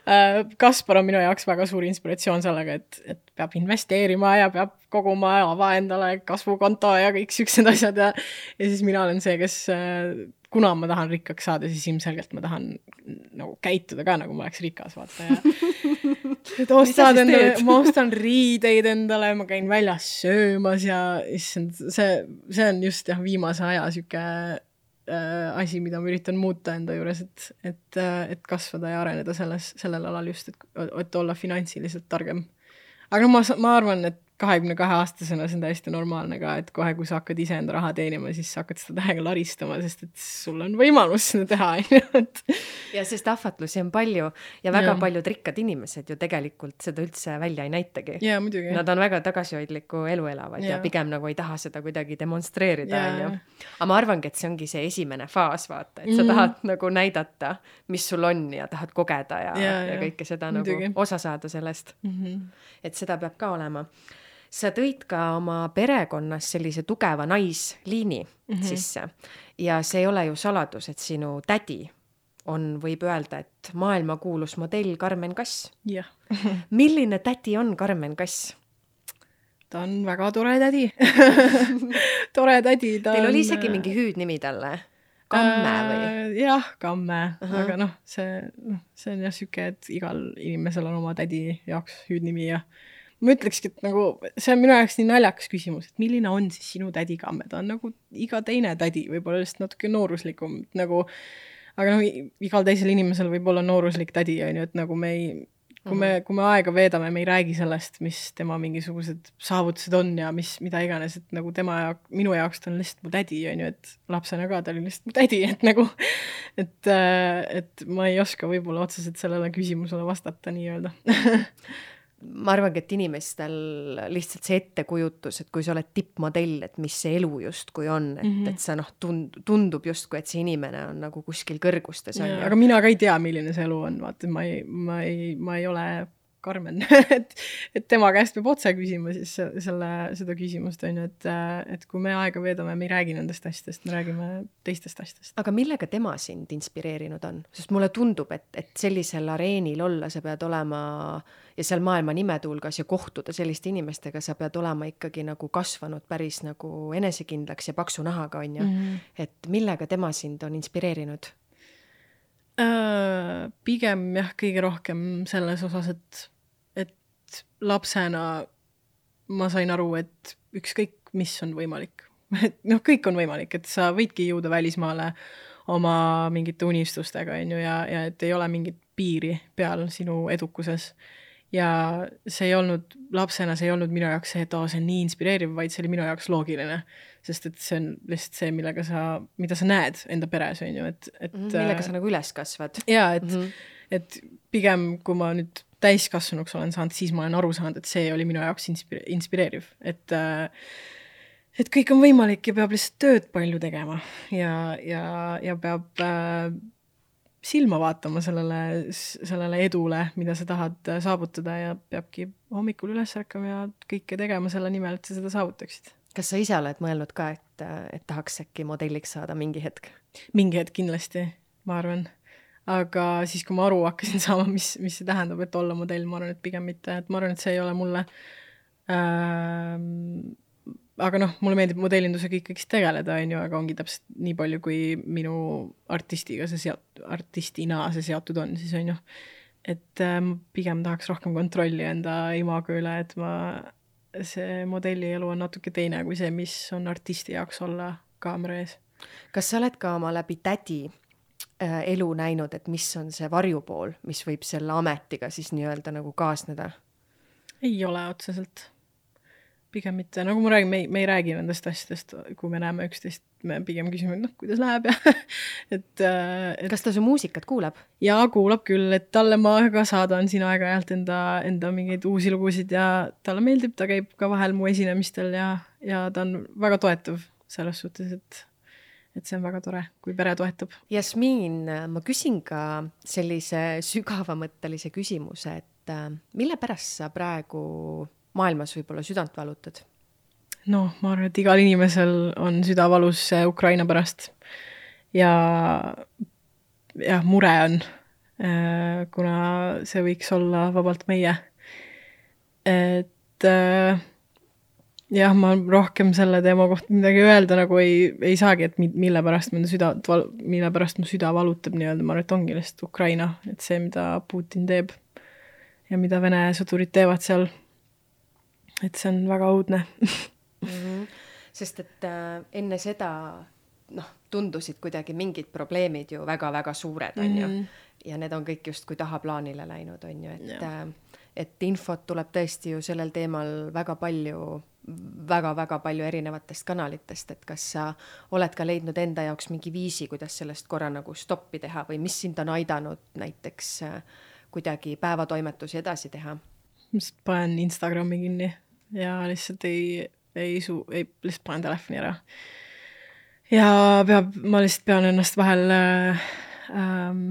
Äh, Kaspar on minu jaoks väga suur inspiratsioon sellega, et, et peab investeerima ja peab koguma ava endale kasvukonto ja kõik siuksed asjad ja ja siis mina olen see, kes äh, kuna ma tahan rikkaks saada, siis ilmselgelt ma tahan nagu käituda ka nagu ma oleks rikas, vaata ja et ostad endale, ma ostan riideid endale, ma käin väljas söömas ja issand, see, see on just jah, viimase aja sihuke äh, asi, mida ma üritan muuta enda juures, et, et äh,, et kasvada ja areneda selles, sellel alal just, et, et olla finantsiliselt targem. aga no ma, ma arvan, et kahekümne kahe aastasena see on täiesti normaalne ka, et kohe, kui sa hakkad iseenda raha teenima, siis sa hakkad seda täiega laristama, sest et sul on võimalus seda teha, on ju, et. ja sest ahvatlusi on palju ja väga ja. paljud rikkad inimesed ju tegelikult seda üldse välja ei näitagi. Nad on väga tagasihoidlikku elu elavad ja. ja pigem nagu ei taha seda kuidagi demonstreerida, on ju. aga ma arvangi, et see ongi see esimene faas, vaata, et sa mm. tahad nagu näidata, mis sul on ja tahad kogeda ja, ja, ja. ja kõike seda muidugi. nagu osa saada sellest mm. -hmm. et seda peab ka olema sa tõid ka oma perekonnas sellise tugeva naisliini mm -hmm. sisse ja see ei ole ju saladus, et sinu tädi on, võib öelda, et maailmakuulus modell Karmen Kass. jah milline tädi on Karmen Kass? ta on väga tore tädi tore tädi. Teil oli isegi mingi hüüdnimi talle? Kamme või äh,? jah, Kamme uh, -huh. aga noh, see, noh, see on jah sihuke, et igal inimesel on oma tädi jaoks hüüdnimi ja ma ütlekski, et nagu see on minu jaoks nii naljakas küsimus, et milline on siis sinu tädi Kamme, ta on nagu iga teine tädi, võib-olla lihtsalt natuke nooruslikum nagu, aga noh, igal teisel inimesel võib olla nooruslik tädi, on ju, et nagu me ei, kui me, mhm. kui me aega veedame, me ei räägi sellest, mis tema mingisugused saavutused on ja mis, mida iganes, et nagu tema jaoks, minu jaoks ta on lihtsalt mu tädi, on ju, et lapsena ka ta oli lihtsalt mu tädi, et nagu, et, et ma ei oska võib-olla otseselt sellele küsimusele vastata nii-öelda ma arvangi, et inimestel lihtsalt see ettekujutus, et kui sa oled tippmodell, et mis see elu justkui on, et mm, -hmm. et sa noh, tund-, tundub justkui, et see inimene on nagu kuskil kõrgustes aga mina ka ei tea, milline see elu on, vaata, ma ei, ma ei, ma ei ole Karmen et, et tema käest peab otse küsima siis selle, seda küsimust, on ju, et, et kui me aega veedame, me ei räägi nendest asjadest, me räägime teistest asjadest. aga millega tema sind inspireerinud on? sest mulle tundub, et, et sellisel areenil olla, sa pead olema ja seal maailma nimede hulgas ja kohtuda selliste inimestega, sa pead olema ikkagi nagu kasvanud päris nagu enesekindlaks ja paksu nahaga, on ju mm. -hmm. et millega tema sind on inspireerinud? Äh, pigem jah, kõige rohkem selles osas, et, et lapsena ma sain aru, et ükskõik, mis on võimalik, et noh, kõik on võimalik, et sa võidki jõuda välismaale oma mingite unistustega, on ju, ja, ja et ei ole mingit piiri peal sinu edukuses ja see ei olnud, lapsena see ei olnud minu jaoks see, et aa, see on nii inspireeriv, vaid see oli minu jaoks loogiline. sest et see on lihtsalt see, millega sa, mida sa näed enda peres, on ju, et, et mm. -hmm, millega sa nagu üles kasvad. jaa, et mm, -hmm. et pigem kui ma nüüd täiskasvanuks olen saanud, siis ma olen aru saanud, et see oli minu jaoks inspire-, inspireeriv, et äh, et kõik on võimalik ja peab lihtsalt tööd palju tegema ja, ja, ja peab äh, silma vaatama sellele, sellele edule, mida sa tahad saavutada ja peabki hommikul üles ärkama ja kõike tegema selle nimel, et sa seda saavutaksid. kas sa ise oled mõelnud ka, et, et tahaks äkki modelliks saada mingi hetk? mingi hetk kindlasti, ma arvan. Aga siis, kui ma aru hakkasin saama, mis, mis see tähendab, et olla modell, ma arvan, et pigem mitte, et ma arvan, et see ei ole mulle ähm, aga noh, mulle meeldib modellindusega ikkagist tegeleda, on ju, aga ongi täpselt nii palju, kui minu artistiga see seot-, artistina see seotud on, siis on ju. et äh, pigem tahaks rohkem kontrolli enda imago üle, et ma, see modellielu on natuke teine kui see, mis on artisti jaoks olla kaamera ees. kas sa oled ka oma läbi tädi elu näinud, et mis on see varjupool, mis võib selle ametiga siis nii-öelda nagu kaasneda? ei ole otseselt pigem mitte, nagu ma räägin, me ei, me ei räägi nendest asjadest, kui me näeme üksteist, me pigem küsime, et noh, kuidas läheb ja et, äh, et. kas ta su muusikat kuulab? jaa, kuulab küll, et talle ma ka saadan siin aeg-ajalt enda, enda mingeid uusi lugusid ja talle meeldib, ta käib ka vahel mu esinemistel ja, ja ta on väga toetav selles suhtes, et et see on väga tore, kui pere toetab. Jasmiin, ma küsin ka sellise sügavamõttelise küsimuse, et äh, mille pärast sa praegu maailmas võib-olla südant valutad? noh, ma arvan, et igal inimesel on süda valus Ukraina pärast. ja jah, mure on, äh, kuna see võiks olla vabalt meie. et äh, jah, ma rohkem selle teema kohta midagi öelda nagu ei, ei saagi, et mille pärast mu süda, mille pärast mu süda valutab nii-öelda, ma arvan, et ongi lihtsalt Ukraina, et see, mida Putin teeb ja mida Vene sõdurid teevad seal et see on väga õudne mm. -hmm. sest et äh, enne seda noh, tundusid kuidagi mingid probleemid ju väga-väga suured, on ju. Mhm. ja need on kõik justkui tahaplaanile läinud, on ju, et äh, et infot tuleb tõesti ju sellel teemal väga palju väga-väga palju erinevatest kanalitest, et kas sa oled ka leidnud enda jaoks mingi viisi, kuidas sellest korra nagu stoppi teha või mis sind on aidanud näiteks äh, kuidagi päevatoimetusi edasi teha? lihtsalt panen Instagrami kinni ja lihtsalt ei, ei su-, ei, lihtsalt panen telefoni ära. ja peab, ma lihtsalt pean ennast vahel äh, ähm,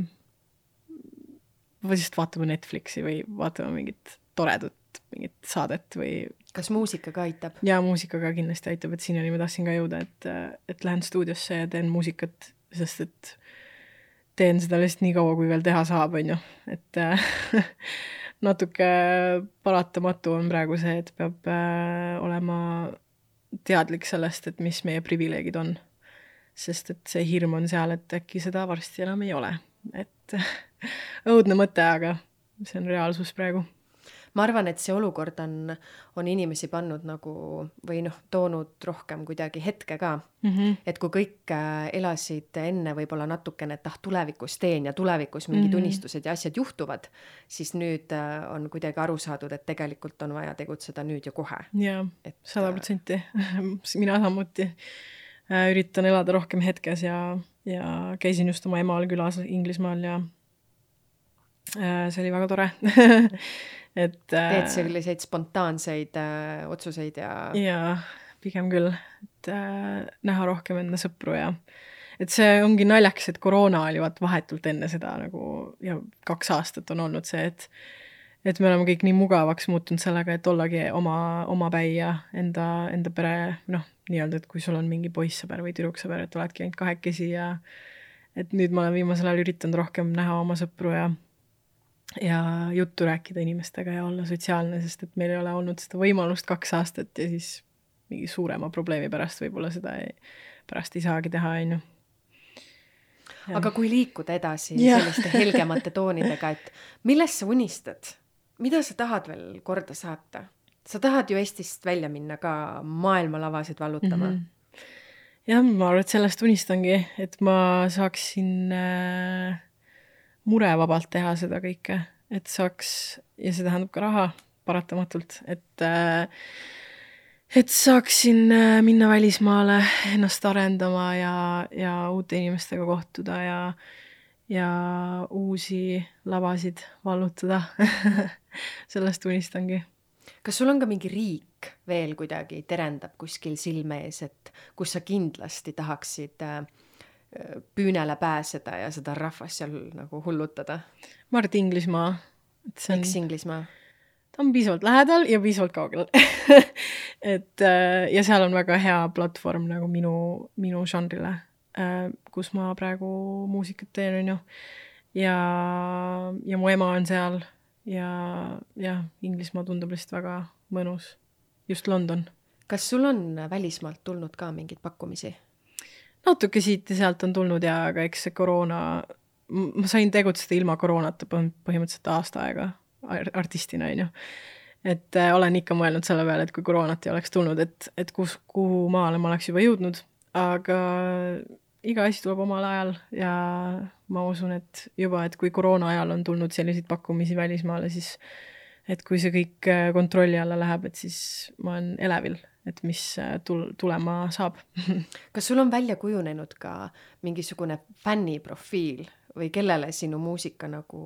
või lihtsalt vaatama Netflixi või vaatama mingit toredat, mingit saadet või kas muusika ka aitab? jaa, muusika ka kindlasti aitab, et sinnani ma tahtsin ka jõuda, et, et lähen stuudiosse ja teen muusikat, sest et teen seda lihtsalt nii kaua, kui veel teha saab, on ju, et natuke paratamatu on praegu see, et peab äh, olema teadlik sellest, et mis meie privileegid on. sest et see hirm on seal, et äkki seda varsti enam ei ole, et õudne mõte, aga see on reaalsus praegu ma arvan, et see olukord on, on inimesi pannud nagu või noh, toonud rohkem kuidagi hetke ka mm. -hmm. et kui kõik äh, elasid enne võib-olla natukene, et ah, tulevikus teen ja tulevikus mingid mm -hmm. unistused ja asjad juhtuvad, siis nüüd äh, on kuidagi aru saadud, et tegelikult on vaja tegutseda nüüd ja kohe. jaa, sada protsenti, mina samuti üritan elada rohkem hetkes ja, ja käisin just oma emal külas Inglismaal ja see oli väga tore et äh,. teed selliseid spontaanseid äh, otsuseid ja. jaa, pigem küll, et äh, näha rohkem enda sõpru ja et see ongi naljakas, et koroona oli vaat vahetult enne seda nagu ja kaks aastat on olnud see, et et me oleme kõik nii mugavaks muutunud sellega, et ollagi oma, omapäi ja enda, enda pere, noh, nii-öelda, et kui sul on mingi poissõber või tüdruksõber, et oledki ainult kahekesi ja et nüüd ma olen viimasel ajal üritanud rohkem näha oma sõpru ja ja juttu rääkida inimestega ja olla sotsiaalne, sest et meil ei ole olnud seda võimalust kaks aastat ja siis mingi suurema probleemi pärast võib-olla seda ei, pärast ei saagi teha, on ju aga kui liikuda edasi ja. selliste helgemate toonidega, et millest sa unistad? mida sa tahad veel korda saata? sa tahad ju Eestist välja minna ka maailmalavasid vallutama mm. -hmm. jah, ma arvan, et sellest unistangi, et ma saaksin äh, murevabalt teha seda kõike, et saaks ja see tähendab ka raha paratamatult, et äh, et saaksin äh, minna välismaale ennast arendama ja, ja uute inimestega kohtuda ja, ja uusi lavasid vallutada sellest unistangi. kas sul on ka mingi riik veel kuidagi terendab kuskil silme ees, et kus sa kindlasti tahaksid äh, püünele pääseda ja seda rahvast seal nagu hullutada? ma arvan, et Inglismaa. miks Inglismaa? ta on piisavalt lähedal ja piisavalt kaugel et äh, ja seal on väga hea platvorm nagu minu, minu žanrile, äh, kus ma praegu muusikat teen, on ju. ja, ja mu ema on seal ja jah, Inglismaa tundub lihtsalt väga mõnus, just London. kas sul on välismaalt tulnud ka mingeid pakkumisi? Natuke siit ja sealt on tulnud ja, aga eks see koroona, ma sain tegutseda ilma koroonata põhimõtteliselt aasta aega artistina, on ju. et äh, olen ikka mõelnud selle peale, et kui koroonat ei oleks tulnud, et, et kus, kuhu maale ma oleks juba jõudnud, aga iga asi tuleb omal ajal ja ma usun, et juba, et kui koroona ajal on tulnud selliseid pakkumisi välismaale, siis et kui see kõik äh, kontrolli alla läheb, et siis ma olen elevil, et mis äh, tul-, tulema saab kas sul on välja kujunenud ka mingisugune fänniprofiil või kellele sinu muusika nagu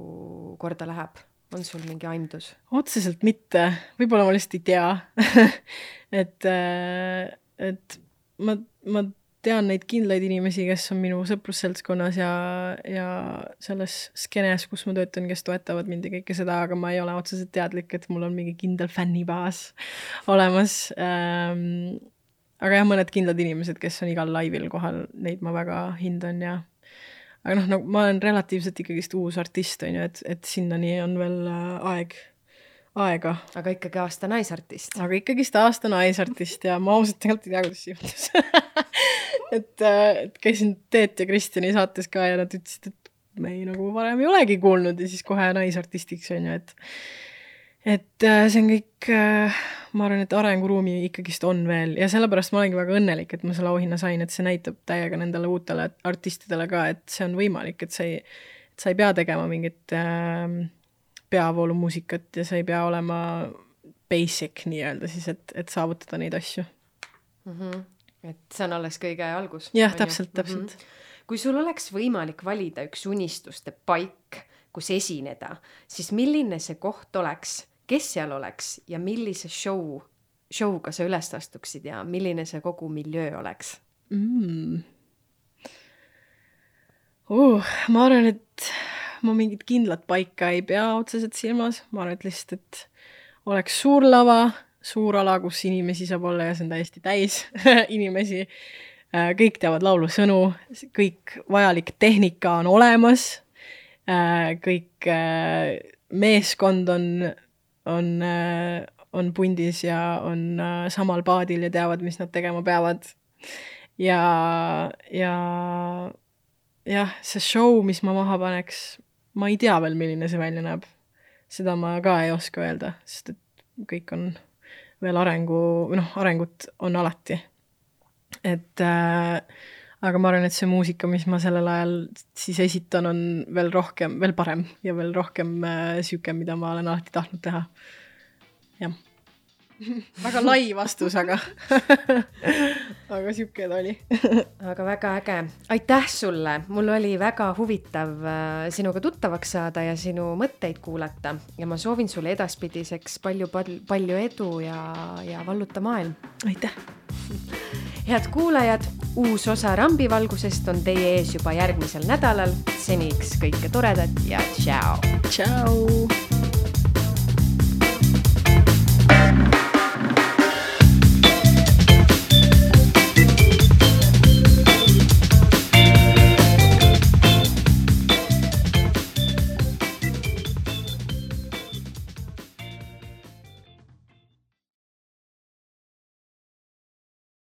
korda läheb? on sul mingi aimdus? otseselt mitte, võib-olla ma lihtsalt ei tea et, äh, et ma, ma tean neid kindlaid inimesi, kes on minu sõprusseltskonnas ja, ja selles skeenes, kus ma töötan, kes toetavad mind ja kõike seda, aga ma ei ole otseselt teadlik, et mul on mingi kindel fännibaas olemas ähm,. aga jah, mõned kindlad inimesed, kes on igal laivil kohal, neid ma väga hindan ja aga noh, nagu ma olen relatiivselt ikkagist uus artist, on ju, et, et sinnani on veel äh, aeg, aega. aga ikkagi aasta naisartist. aga ikkagist aasta naisartist ja ma ausalt tegelikult ei tea, kuidas see juhtus et, äh, et käisin Teet ja Kristjani saates ka ja nad ütlesid, et me ei nagu varem ei olegi kuulnud ja siis kohe naisartistiks on ju, et et äh, see on kõik äh, ma arvan, et arenguruumi ikkagist on veel ja sellepärast ma olengi väga õnnelik, et ma selle auhinna sain, et see näitab täiega nendele uutele artistidele ka, et see on võimalik, et sa ei, sa ei pea tegema mingit äh, peavoolumuusikat ja sa ei pea olema basic nii-öelda siis, et, et saavutada neid asju mm. -hmm. et see on alles kõige algus. jah, täpselt, täpselt mm. -hmm. kui sul oleks võimalik valida üks unistuste paik, kus esineda, siis milline see koht oleks kes seal oleks ja millise show, show'ga sa üles astuksid ja milline see kogu miljöö oleks mm.? Uh, ma arvan, et ma mingit kindlat paika ei pea otseselt silmas, ma arvan, et lihtsalt, et oleks suur lava, suur ala, kus inimesi saab olla ja see on täiesti täis inimesi. Äh, kõik teavad laulu sõnu, kõik vajalik tehnika on olemas. Äh, kõik äh, meeskond on on, on pundis ja on samal paadil ja teavad, mis nad tegema peavad. ja, ja jah, see show, mis ma maha paneks, ma ei tea veel, milline see välja näeb. seda ma ka ei oska öelda, sest et kõik on veel arengu, noh, arengut on alati. et äh, aga ma arvan, et see muusika, mis ma sellel ajal siis esitan, on veel rohkem, veel parem ja veel rohkem äh, sihuke, mida ma olen alati tahtnud teha. jah väga lai vastus, aga aga sihuke ta oli aga väga äge, aitäh sulle, mul oli väga huvitav äh, sinuga tuttavaks saada ja sinu mõtteid kuulata ja ma soovin sulle edaspidiseks palju, palju, palju edu ja, ja valluta maailm. aitäh head kuulajad, uus osa Rambivalgusest on teie ees juba järgmisel nädalal. seniks kõike toredat ja tšau. tšau.